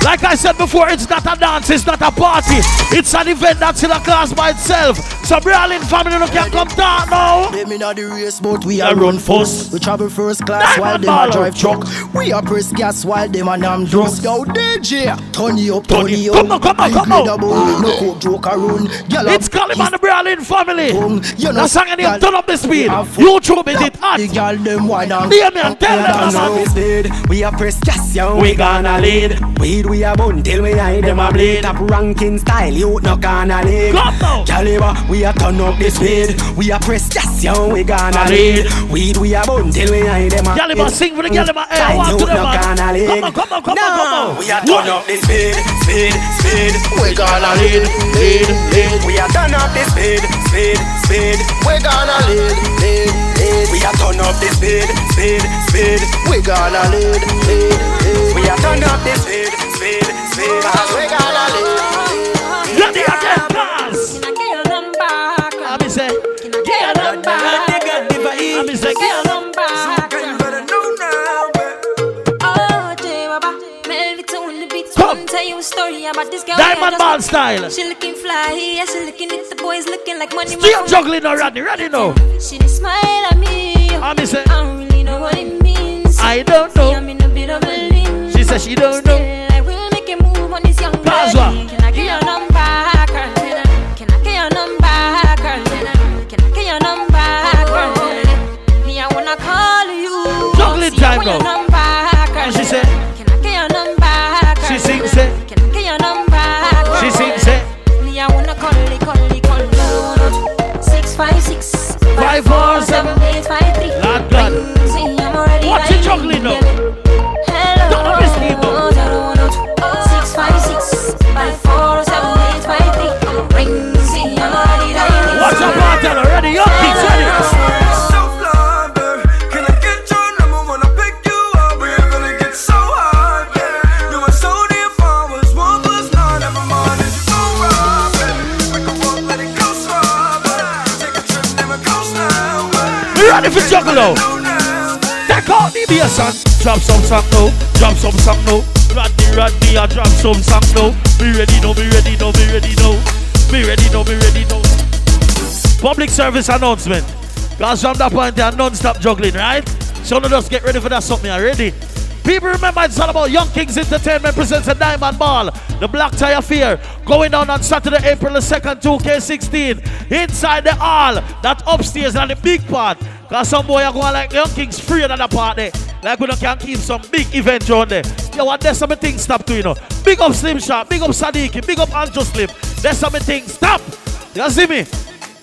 Like I said before, it's not a dance, it's not a party. It's an event that's in a class by itself. So brawling family no can come down now.
Them inna the race, but we
I
a
run
first. We travel first class
Diamond
while them
baller.
drive truck. We a press gas while them a nam drugs. Yo, DJ, it up, it up.
Come on, come on, come on.
on. No coke joke around. Gyal a-
It's Caliban and the Brawling family.
You know,
That song and turn up the speed.
gyal fuck
You throw it it hot.
The girl them wine and
Hear me and tell them.
Turn up the
speed.
We a press gas, yo.
We gonna lead.
Weed we a bun till we hide them a bleed. Top ranking style, you no gonna lead.
Come now.
Caliber, we a turn up the speed. We a press gas, yo. We gonna lead. Weed we a bun till we hide them a bleed.
Caliber, sing for the Caliber. Hey, walk
you
to the
no
man.
gonna lead.
Come on, come on, come on, come on.
We a turn up the speed, speed, speed.
We gonna lead, lead, lead.
We are turn up the speed, speed, speed.
We gonna lead, lead, lead.
We a turn up the speed, speed, speed.
We gonna lead, lead, lead.
We a turn up the speed, speed, speed.
We gonna
tell you a story about this girl.
Diamond ball style.
She looking fly, yeah, she looking at the boys looking like money.
Still juggling already. Ready now.
She just smile at me.
I'm say,
I don't really know what it means.
I don't know.
I'm in a bit of a limbo.
She said she don't know.
I will make a move on this young
what?
Can I get your number, girl? Can I get your number, girl? Can I get your number, girl? Me, I wanna call you.
Juggling time now.
Eight five three.
Now.
Take
out the bass and drop some song now. Drop some song now. Rodney, Rodney, I drop some song now. Be ready now, be ready now, be ready now. Be ready now, be ready now. Public service announcement. Cause from that point they non-stop juggling, right? So now us get ready for that something already. People remember it's all about Yung Kingz Entertainment presents a Diamond Ball, the Black Tie Affair, going down on Saturday, April the 2nd, 2K16, inside the hall, that upstairs and the big part. Cause some boy are going like Yung Kingz free another party. Like we don't can keep some big event on there. Yo, what there's some things stop to you know. Big up Slim Sharp, big up Sadiki, big up Anjo Slim. There's some things stop. You see me?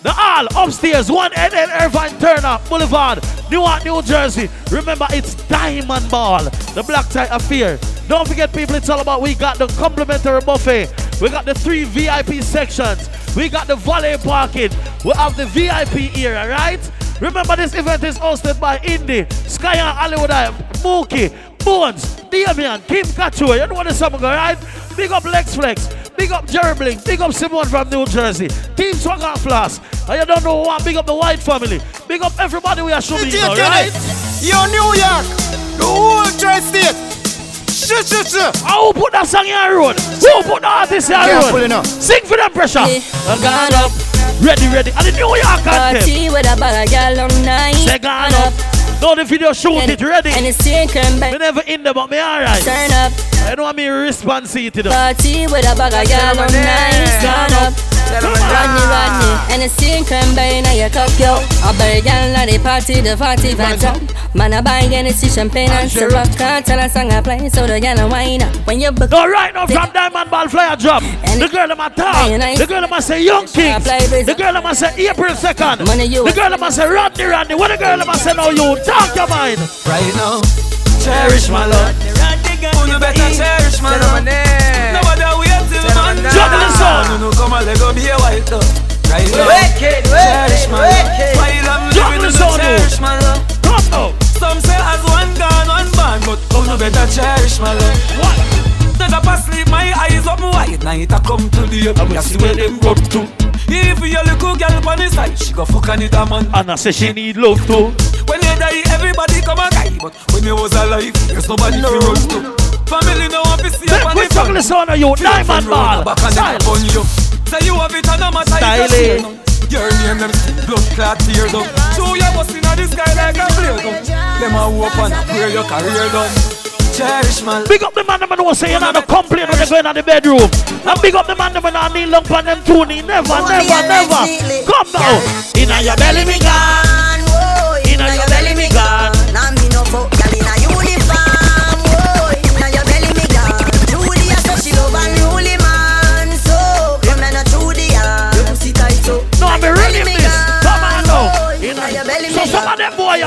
The Hall upstairs, 1 NN Irvine Turner Boulevard, Newark, New Jersey. Remember, it's Diamond Ball, the Black Tie Affair. Don't forget, people, it's all about we got the complimentary buffet. We got the three VIP sections. We got the valet parking. We have the VIP area, right? Remember, this event is hosted by Indy, Sky and Hollywood, Mookie, Bones, Damian, Kim Couture. You know what the song go, right? Big up Lex Flex. Big up Jerry Blink. Big up Simone from New Jersey. Team Swagger Flask. And you don't know what. Big up the White family. Big up everybody we are showing you, now, right?
Yo, New York, the whole tri-state. Shit, shit, shit.
Who put that song in the road? Who put the artist in the
Careful,
road?
you.
Sing for them pressure.
I'm gone up.
Ready, ready. And the New York anthem.
Party with a bag of gal all night.
Say gone up. No, the video shoot
And-
it ready.
and it's taken back.
Me never in there, but me alright.
Turn up.
I know me response it to them.
Party with a bag of all night. Turn up. Rodney, Rodney,
Hennessy and cranberry in your cup, yo. A berry gal at the party, the party vibes up. Man, I buy Hennessy, champagne and syrup. Can't tell a song I play, so the gal a wine up. When you book.
All right, now from Diamond Ball Flyer drop. The girl in my talk. The girl in my say Yung Kingz. The girl in my say April 2nd. The girl in my say Rodney Rodney. What the girl in my say no you? Talk your mind.
Right now, cherish my love. Who you better cherish my love? Nobody wait till man
Juggle the.
You know come and let go be a white dove. Right now,
Wicked,
cherish my love. While I'm living,
the
cherish my love.
Come now.
Some say as one gone, one born, but oh, who you better cherish my love?
What?
Not up asleep, my eyes up wide. Night I come to the up, you see where them rub to. If you little girl on the side, she go fuck on it a man.
And I say she need love too.
When you die, everybody come and guy. But when you was alive, there's nobody to run to. Family no want to see you on
quit
the
talking the sound of you. Diamond Ball. Style.
then you. Say you have it and no matter if
Style
you
it.
Your name them blood clot tears up. Show you what's in the sky like a flare gun. Them a hope and a pray your career done. Cherish my
Big up the man them know say you not complain when they go in the bedroom. And big up the man them when I kneel down on them two. Never, never, never. Come now. Inna your belly me gone. Inna your belly me gone.
Now me no fuck girl in a uniform.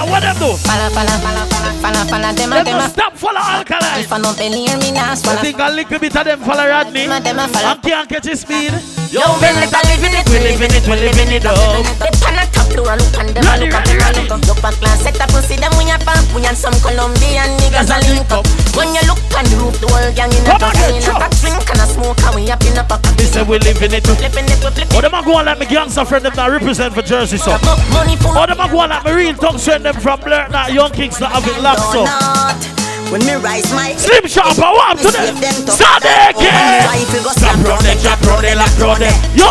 What them do?
Fala, fala, fala, fala, fala, fala, dem a
Them
a.
stop follow alkaline.
If I belly hear me now,
I
swallow.
think a little bit of them follow Rodney.
Dem a dem a follow.
And can't catch his speed. Yo, let living it, we living it, we living it up.
Pan a look and dem a look
ready,
and
ready.
look up. Look back class, set a pussy, them we a pump. We and some Colombian niggas a link up. When you look on the roof, the whole gang in a pack.
get
In a pack, drink and a smoke, and we up in a pack.
They say we living it.
Flipping it, we flip
Oh, them a go on like me gangster friend them that represent for Jersey so. Oh, them a go on like me real talk friend them from Blur, not Yung Kingz that have it locked so.
When me rise my
Slim Sharp, I want to them. Sadiq! Stop round them, drop round them, lock round them. Yo,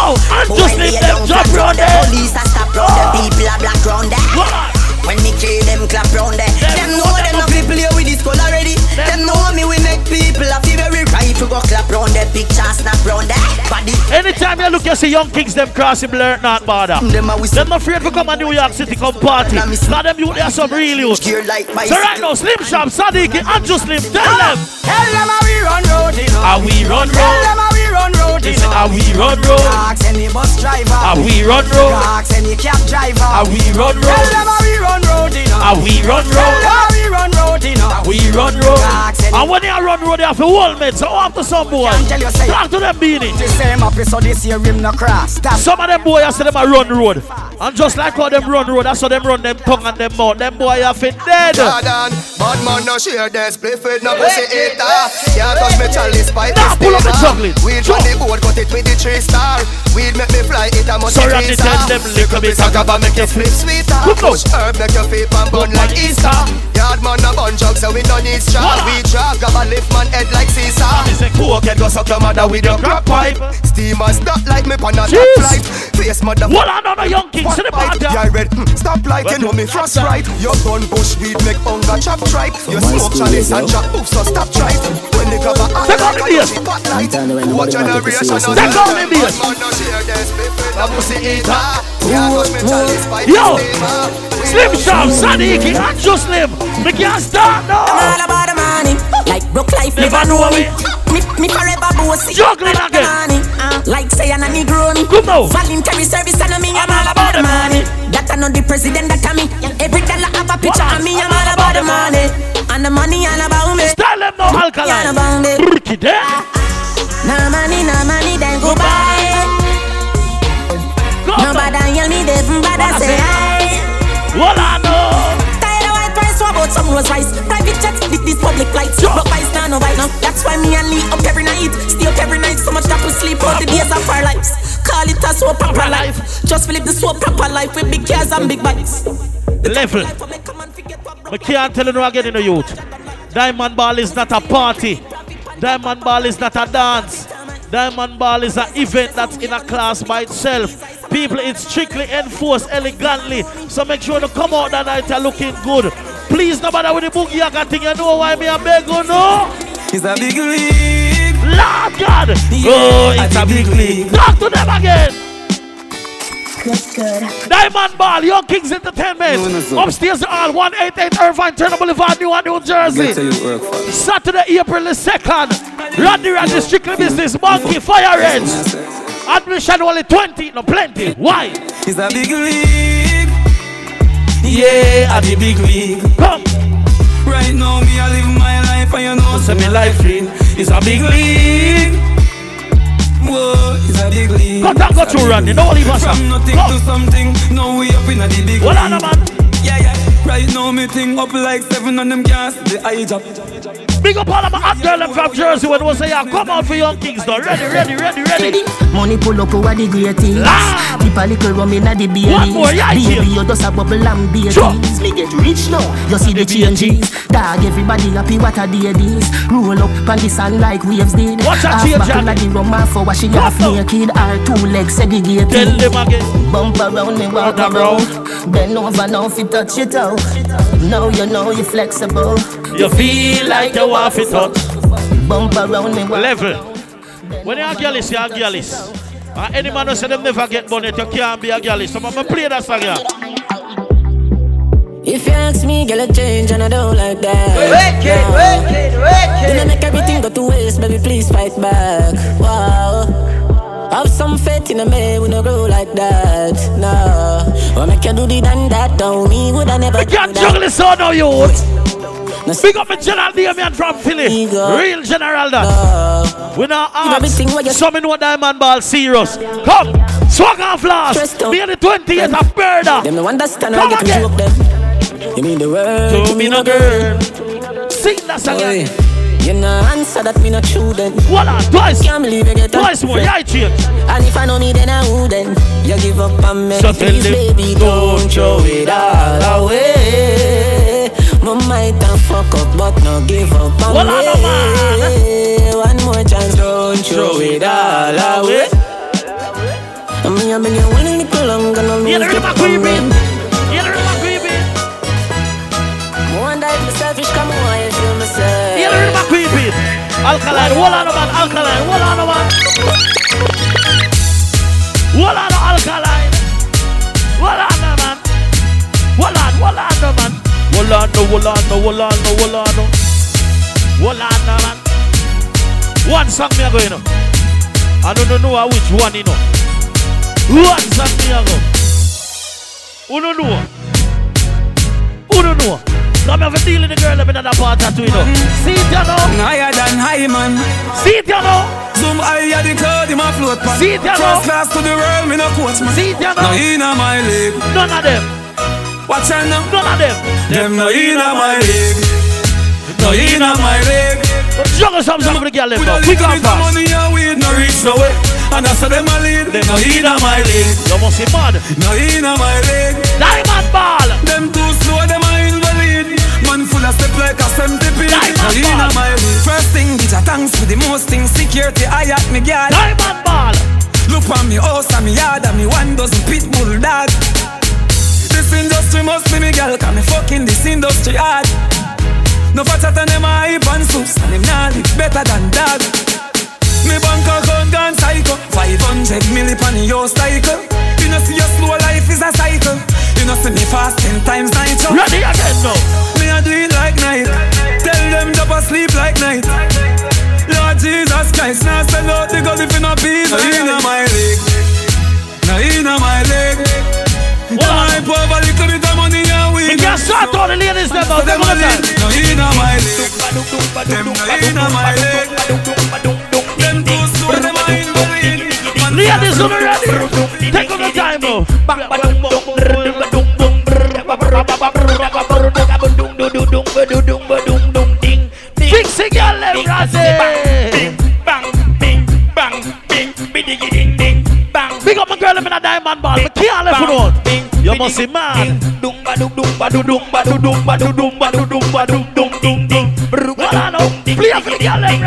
picture snap round them. Body
Anytime you look, you see yung kingz them crossing blur, not bother. Them not afraid to come to New York City, come party. Now them youth, they are some real youth. So right now, Slim Sharp, Sadiq, and just Slim, tell ah, them.
Tell them how we run road, you know.
How we run road.
Tell them how we run road, you know.
How we run road.
Ask any bus driver.
How we run road.
Ask any cab driver.
How we run road.
Tell them how we run road, you know.
How we run
Tell them
road.
how we run road, you know.
We run road. And when they are run road, they have to hold me. So after some boy,
tell
talk to them beanie.
The same happy so this year rim no cross. Stop.
Some of them boys, I say them a run road. And just like how them run road, that's how them run them tongue and them mouth. Them boy have it dead.
Jordan, bad man no share this Split with no pussy eater Can't touch me chalice pipe
Nah, pull up the chocolate.
Weed from the board, cut it with the three star Weed make me fly, it a must
So
be
Randy
visa
tell them little bit
Talk about make you flip sweeter
Come.
Push herb, make your feet pan bun like Easter Yard man a bun jug, so we don't need straw. We drag, grab a lift man head like Caesar. Coke head go suck your mother with your crap pipe. Steamers not like me pan a top
Jeez.
flight. Face mother
What I know the yung kingz to the party.
Yeah, red, mm, stop light, you know me frost right. Your gun bush weed make hunger chop tripe You smoke chalice and chop oof, so stop tripe When they cover a
Take out the bass.
spotlight What generation of
Take out the bass.
Man no share this split a pussy eater. Can't touch me chalice pipe
Yo,
steamer.
Slim Sharp, Sadiq, and just Slim. We can't start
I'm all about the money. Like broke life,
Never
never
know
know
me.
me. Me, me forever bossy.
Juggling
All the
again.
money. Uh, like say I'm a Negro.
Come now.
Voluntary service and me, I'm all about the money. That I know the president that I me. Every dollar have a picture of me, I'm all about the money. And the money all about me.
Style them no
All
alkaline.
about me.
Bricky there.
No money, no money, then go buy. Nobody yell me, they from bad say hi.
What
price, what some rose rice? Private jets, this, this public flights. But vice, nah, no vice. That's why me and Lee up every night. Stay up every night, so much that we sleep out the days of our lives. Call it a so proper life. Just live the so proper life with big cars and big bikes.
Level. I can't tell you no again in the youth. Diamond Ball is not a party. Diamond Ball is not a dance. Diamond Ball is an event that's in a class by itself. People, it's strictly enforced elegantly. So make sure to come out that night and looking good. Please, nobody with the boogie yaka thing. You know why me a beg you, no?
It's a big league.
Lord God.
Yeah,
oh, it's
a
a
big
big league. Talk to them again.
good, good.
Diamond Ball, Yung Kingz Entertainment. Upstairs all 188 Irvine Turner Boulevard, Newark, New Jersey.
Get to you work for.
Saturday, April the 2nd. Rodney Rodney Strictly Business, Monkey, Fire Reds. Admission only 20, no plenty. Why?
It's a big league. Yeah, at the big league.
Come.
Right now, me I live my life, and you know, say me life real. It's a big league. Whoa, it's a big league.
Cut and go
It's a
through,
big
Randy.
league.
No leave us.
From nothing
Come.
to something, now we up in a the big
Hold
league.
on, man.
Yeah, yeah. Right now, me thing up like seven on them gas. The eye drop.
Big up all of my hot girl from Jersey when we say, yeah, come out for Yung Kingz though. Ready, ready, ready, ready.
Money pull up over the great things. Ah! Keep a little rum inna the Baileys.
One more, yeah,
Baby, you just a bubble and beer
Sure.
Me get rich now. You see the changes. Dog, everybody happy what a day this. Roll up on the sun like waves did.
Watch a
Half
change, Johnny.
of the rum half for she
Come
half naked. Her two legs segregated.
Tell them again.
Bump around me, walk
Walk
around. Bend over now if you touch it out. Now you know you're flexible.
You feel like you want it touch.
Bump around me,
Level. When you're a girlis, you're a girlis. And uh, any man who say them never get bonnet, you can't be a girlis. So I'm gonna play that song, yeah.
If you ask me, girl, I change and I don't like that.
Wicked,
No.
wicked, wicked.
Then I make everything go to waste, baby, please fight back. Wow. Have some faith in a man, we no grow like that. No. Or make you do the done that, don't me, would I never
We can't juggle this on now, youth. Big up my General Damian from Philly. Real General that. We now ask some in what Diamond Ball serious. Come, swag and flash. Me and the 28th of murder.
Them no understand
Come
how I get
again.
joke them. You mean the word
To me no girl. Sing that song again.
You no answer that me not true then.
Voila, twice.
Can't believe you get
Twice more, yeah, I change.
And if I know me, then I wouldn't. You give up on me,
So
please, baby, don't throw it all away. Give up on
Well, I know,
me. One more chance, don't throw it all away. And me, I've been here when a little longer, no
Yeah, the
lose
rhythm
the
of creepy.
comment.
Yeah, the rhythm of creepy.
Me if me selfish, come on, you feel myself.
Yeah, rhythm of. Alkaline, hold on, man. Alkaline, hold on, man. Hold on, alkaline. Hold on, man. Hold on, hold on, man. Hold on, hold on, hold on, hold on. Hold on, man. One song me a go, you know. I don't know which one, you know. One song me a go. Who don't know? Who don't know? Come have a deal with the girl up in that part too, you know. See it, you know.
Higher than high, man.
See it, you know.
Zoom higher the cloud, him a float pan.
See it, you know.
First class to the world, me no coach, man.
See it, you know.
No inna my league.
None of them.
Watch out now.
None of them.
Them no inna my league. No inna my league.
Juggle some some of the girl left
a
Quick and fast.
money and weed, no reach no way. And I saw them a lead. Them no inna my league.
You must be mad.
No inna my league.
Diamond ball.
Them too slow, them a invalid. Man full of step like a centipede. No inna my league. First thing, bitch, a thanks for the most things. Security, I at me guard.
Diamond ball.
Look on me house and me yard and me one dozen pit bull dog. This industry must be me girl, cause me fucking this industry hard. No fatter than them a hype and soups, and them nah live better than dog. Me bank account gone psycho, 500 milli on the yo cycle. You know see your slow life is a cycle. You know see me fast ten times night. yo.
Ready again now.
Me a do it like night. Tell them to sleep like night. Lord Jesus Christ, now sell out the gold if you not be No inna my leg, no inna my leg. Them hype over little bit of money and weed.
We can start all the ladies them out. Them
Them a
on
lead.
time.
No inna my leg, them no inna my leg. Them too slow, them a invalid. Man,
Ladies, you ready? Take on the time now. Fix it, girl, let Big up my girl, I'm in a diamond ball. Me can't left for out. You must be mad. Well, I know. Play for the girl, let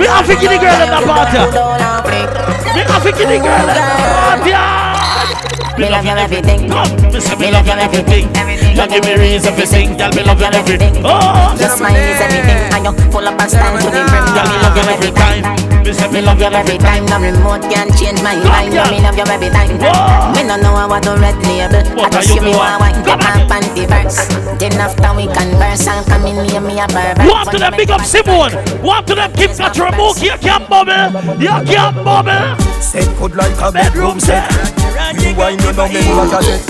Me have to get the girl in the party. Have to get the girl in the party.
Me love you everything.
Me say me love you everything. You give me reason to sing, girl. Me love you everything. Oh,
Your smile is everything, and you full up a stand to the brim.
girl, me love you every time. Me say me love you every
every time. No remote can change my mind.
girl.
Me love you every time. Me no know what the red label. I just
are you
give me
doing?
one wine, get my panty verse. Then after we converse, and come in near me a pervert.
Walk to them, big up Simone. Walk to them, Kim Katramook. You can't bubble. You can't bubble.
Set good like a bedroom set. You wine you know me like a jet.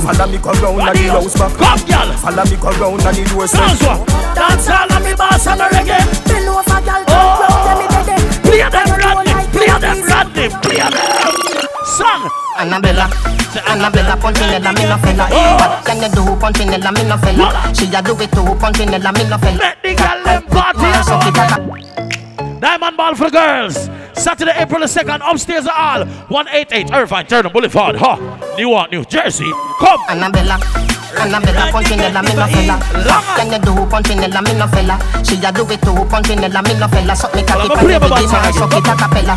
Follow me go round and the house back.
Come, girl.
Follow me go round and the door
Dance one. Dance all of me boss and the reggae.
Bend over, girl.
Oh. Play them Rodney. Play them Rodney. Play them. Song.
Annabella, Annabella, Punchinella, oh. me no fella. What can you do, Punchinella, me no fella? She a do it too, Punchinella, me no fella.
Let the girl them party. Diamond Ball for girls. Saturday, April the 2nd, upstairs at all. 188 Irvine Turner Boulevard, huh? Newark, New Jersey. Come.
Annabella, Annabella, Punchinella, me no fella. Can you do, Punchinella, me no fella? She a do it too, Punchinella, me no fella. Suck me cocky,
I'ma
pan
play
the
my
biggie man,
band
suck it a cappella.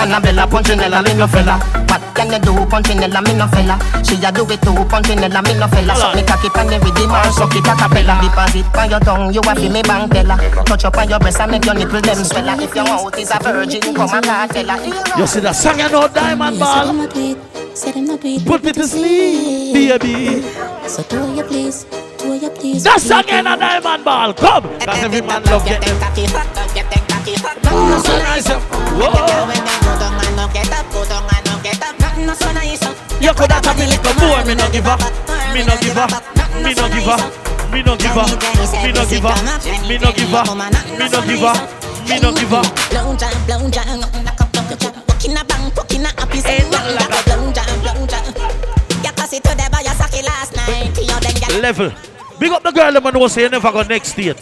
Annabella, Punchinella, me no fella. What can you do, Punchinella, me no fella? She a do it too, Punchinella, me no fella. Suck me cocky, pan the biggie man, suck it a cappella. Deposit on your tongue, you a fi me bank teller. Touch up on your breast and make your nipple them swella. If your mouth is a virgin, come and tell her.
You see that song, you know, Diamond Ball. Put me to sleep, baby.
So do you please, do you please?
That song in a Diamond Ball. Come. Cause every man love get them. So nice. You could have me little more, me no give up, me no give up, me no give up, me no give up, me no give up, me no give up, me no give up, me no give up.
Blow jam, blow jam, knock up, knock up, walk in a bank, walk in a happy blow jam, blow jam. You pass it to the boy, you suck it last night. You then get
Level. Big up the girl them and know say you never go next state.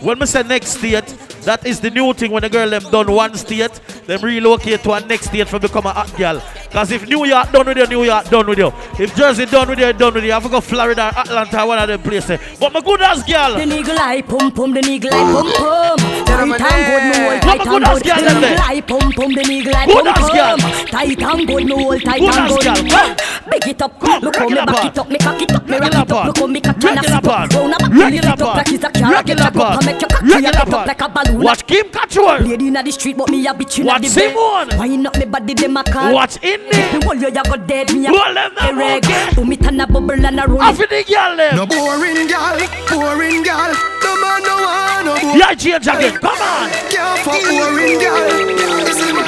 When me say next state, that is the new thing when the girl them done one state, them relocate to a next state for become a hot girl. Cause if New York done with you, New York done with you. If Jersey done with you, done with you. You have to go Florida, Atlanta, one of them places. But my good ass girl.
The niggle eye pum pum, the niggle eye pum pum.
Gentlemen,
Tight and good, no hold
What
tight and good. The
them there?
eye pum pum, the niggle eye pum pum. Tight and good, no hold tight and good. Big it up, look how me back it up, me cock it up, me rock it up. Look how me cock and
Regular
flip
part.
up. Round up,
Regular
lift it up like it's a car. Rock it up,
part.
make your cock
Regular
up
part.
like a balloon.
Watch Kim Couture.
Lady inna the street, but me a bitch inna
Watch
the
Simone.
bed. Wine up me body, them a call.
Watch in there.
Me hold you, you go dead. Me a
Hold them down,
erect.
okay.
Do me turn a bubble and a roll.
Off with the girl them.
No boring gal, boring gal. No man no one no boring.
Yeah, change again. Come on.
Can't fuck boring gal.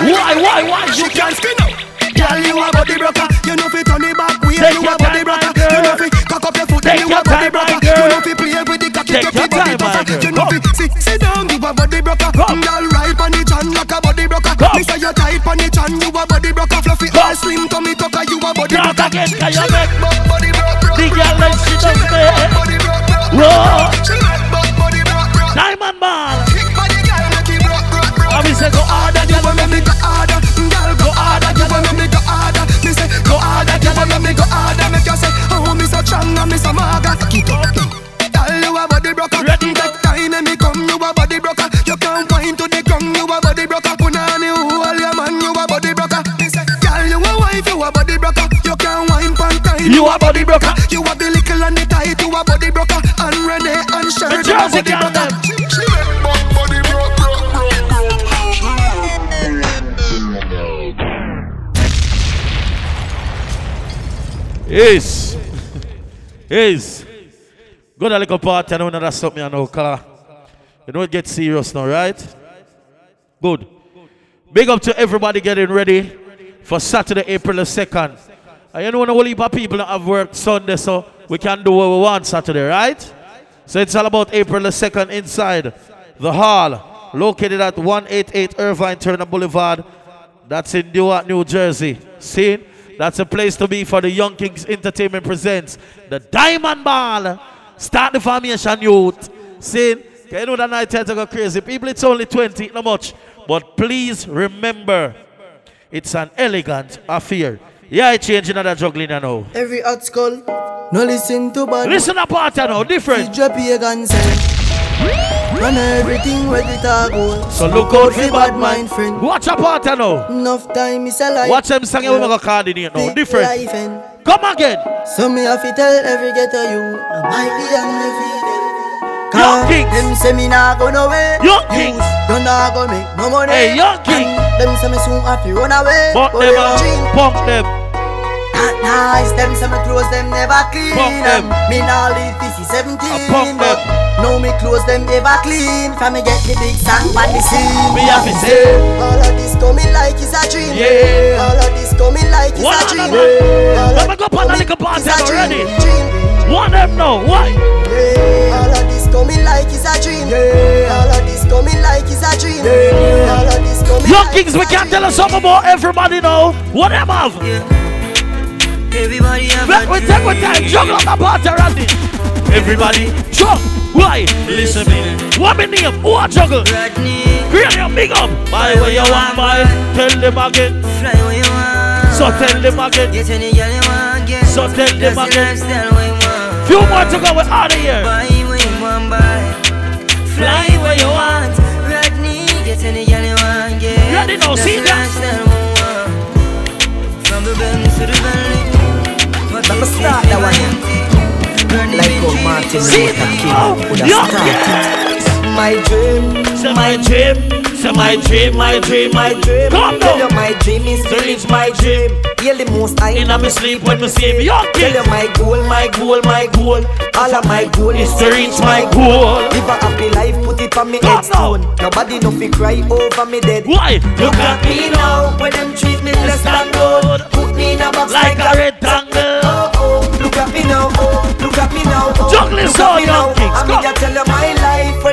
Why, why, why?
You can't spin up. Girl, you a body broker. You know fi turn it back way.
Take
You a body
time,
broker.
my girl.
You know fi cock up your foot.
Take
You a body
time,
broker. You know fi play with the cocky.
Take your time, my girl.
You know fi sit sit down. You a body broker. Girl, right on the chan like a body broker. Me say you tight on the chan. You a body broker. Fluffy all slim tummy tucker. You a body broker.
again, can you make
Body broke, broke,
the girl like she does me?
body broke, broke,
Whoa.
She make body body broke, broke.
Diamond Ball.
Kick body girl, make it broke, broke, broke.
I mean, say go harder,
You
girl.
want me go harder, ground, you a body broker. Punani hold your man, you a body broker. Girl, you a wife, you a body broker. You can't wind pan time,
You a body broker.
You a the little and the tight, you a body broker. And Renee and Sher,
The
you a body broker.
Is. Is. Go to little party and I know that's something I know, car. You know it gets serious now, right? Good. Big up to everybody getting ready for Saturday, April the 2nd. And you know when a whole heap people that have worked Sunday, so we can do what we want Saturday, right? So it's all about April the 2nd inside the hall, located at 188 Irvine Turner Boulevard. That's in Newark, New Jersey. See? That's a place to be for the Yung Kingz Entertainment presents the Diamond Ball. Start the formation youth. See? You know that night tends to go crazy? People, it's only 20, not much. But please remember, it's an elegant affair. Yeah, I change another juggling you know.
Every hot skull, no listen to bad.
Listen up, party now, different.
Drop your.
Run everything where the talk go.
So look out for bad mind friend. Watch a part now.
Enough time is a life.
Watch them singing we go coordinate now. Different.
Life and
Come again.
So me have to tell every ghetto you. I might be on the feet.
Yung Kingz.
Them say me nah go nowhere.
Yung Kingz.
Don't nah go make no money.
Hey, Young King.
Them say me soon have to run away. But
them
they
up.
dream.
Pump them.
Not nice, them say me clothes them never clean.
Pump them.
Me nah live this is 17.
pump
but now me clothes them ever clean. From me get the big song on the scene.
Me have to say.
All of this coming like it's a dream.
Yeah.
All of this coming like it's
One
a dream.
them. Let me go on a little party
it's a dream.
already.
Dream.
One of them know. Why?
Yeah. All of this coming like it's a dream. Yeah. All of this coming like it's a dream. Yeah. All of this coming
Young
like
Kings, we can't tell us something about everybody know. What them have?
Everybody have
Let we take our time, juggle on the party already. Everybody, jump. Why? Listen me. What me name? Who a juggle? Create your big up. Buy where you want, buy. Tell them again.
Fly where you want.
So tell them again.
Get any girl you want, get.
So tell them
That's the
again.
lifestyle where want.
Few more to go. We're out of here.
Buy Fly where you want. Rodney, get any girl you want, get.
Ready now, see
the
that?
lifestyle we want. From the Benz to the Bentley.
Let me start that one.
Rodney
Like how Martin Luther? King
Oh,
would have started. My dream,
Say my dream. Say my dream, my dream,
my dream.
Come
Tell you my dream is to reach my dream. Hear the most I
In me sleep when me see me young
Tell you my goal, my goal, my goal. All of my goal is
to reach my goal.
Live a happy life, put it on me headstone. Nobody no fi cry over me dead.
Why?
Look at me now, when them treat me less than good. Put me in a box
Like a rectangle.
Oh, oh, look at me now, oh, look at me now. Oh,
Juggling sound, young kings, come.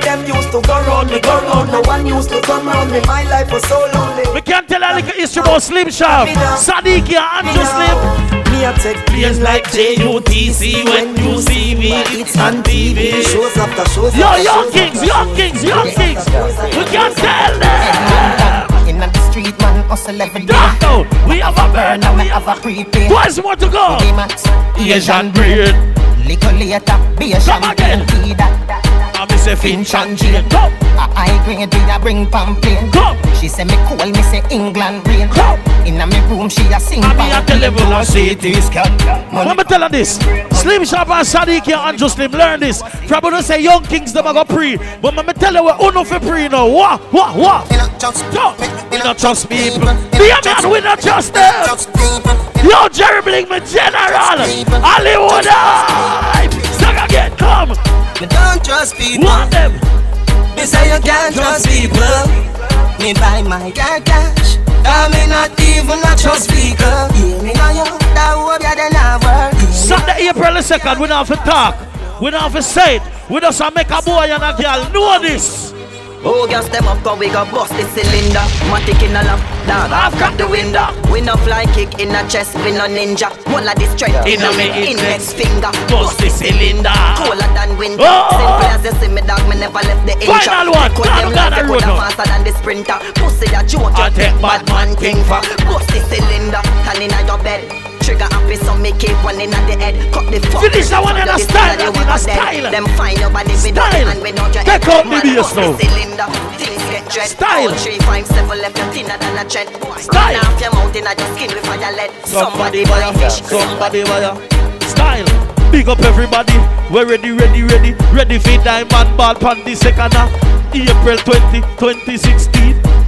Them used to go round me, go round. No one used to come round me. My life was so lonely.
We can't tell a little history about Slim Sharp, Sadiq and Andrew Slim.
Me a take
Plays like JUTC when you see me, it's on TV.
shows after shows.
Yo,
after
young
shows
kings,
after
yung kingz, yung kingz. We can't tell them.
In the street, man, hustle every day.
Dark out. We have a burn
Now we have a prepaid.
Twice more to go. Asian breed.
Little later, be a
Come again. I miss a Finch and Jane. Go.
A high grade, we a bring pamphlet.
Go.
She say me cool, me say England rain.
Go.
Inna me room, she a sing.
I be a
pamphlet.
level of cities. Let me tell you this. Slim Sharp and Sadiq and Andrew Slim learn this. Probably don't say yung kingz them a go pre. But me tell you what uno for pre now. What? What? What? Yo, we not trust people. Be a man, we not trust them. Yo, Jerry Bling, my general. Hollywood hype. Sing again, come.
Me don't trust people.
Want them.
Me say you can't trust people. Me buy my car cash. I me not even a trust people. Yeah, me know you. That hope you then have work.
Sunday, April the 2nd, we don't have to talk. We don't have to say it. We just make a boy and a girl know this.
Oh, gas them up, cause we got bust the cylinder. Matic in a lap, dog, I've cracked the window. We no fly kick in a chest, we no ninja. One of the strength
In a me
index finger.
Bust the cylinder.
Cooler than winter.
Oh.
oh Simple oh. as you see me, dog, me never left the inch.
Final one. Now
them
got
like
road now.
faster than the sprinter. Pussy a joke,
I
you
take
take bad man thing for. Bust the cylinder, turn in your bed. Trigger happy, so me keep one in the head. Cut the fuck.
Finish that one in a style,
that
in a style.
Them find your body without
Style.
hand, without your
Take out the
Man,
bass
bust the
now.
cylinder. Things get dread.
Style.
Three, five, seven left your thinner than a tread.
Style.
Run your mouth in your skin with fire lead.
Somebody buy
fish.
Somebody buy Style. Big up everybody. We're ready, ready, ready. Ready for Diamond Ball pan the second April 20, 2016.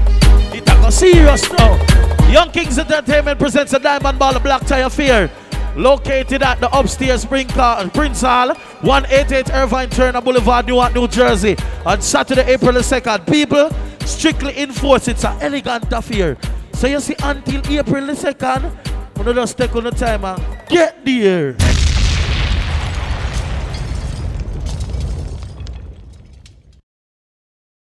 Go serious now. Yung Kingz Entertainment presents a Diamond Ball Black Tie Affair. Located at the upstairs Prince Hall, 188 Irvine Turner Boulevard, Newark, New Jersey. On Saturday, April the 2nd. People, strictly enforce it's an elegant affair. So you see, until April the 2nd, we just take on the time and get there.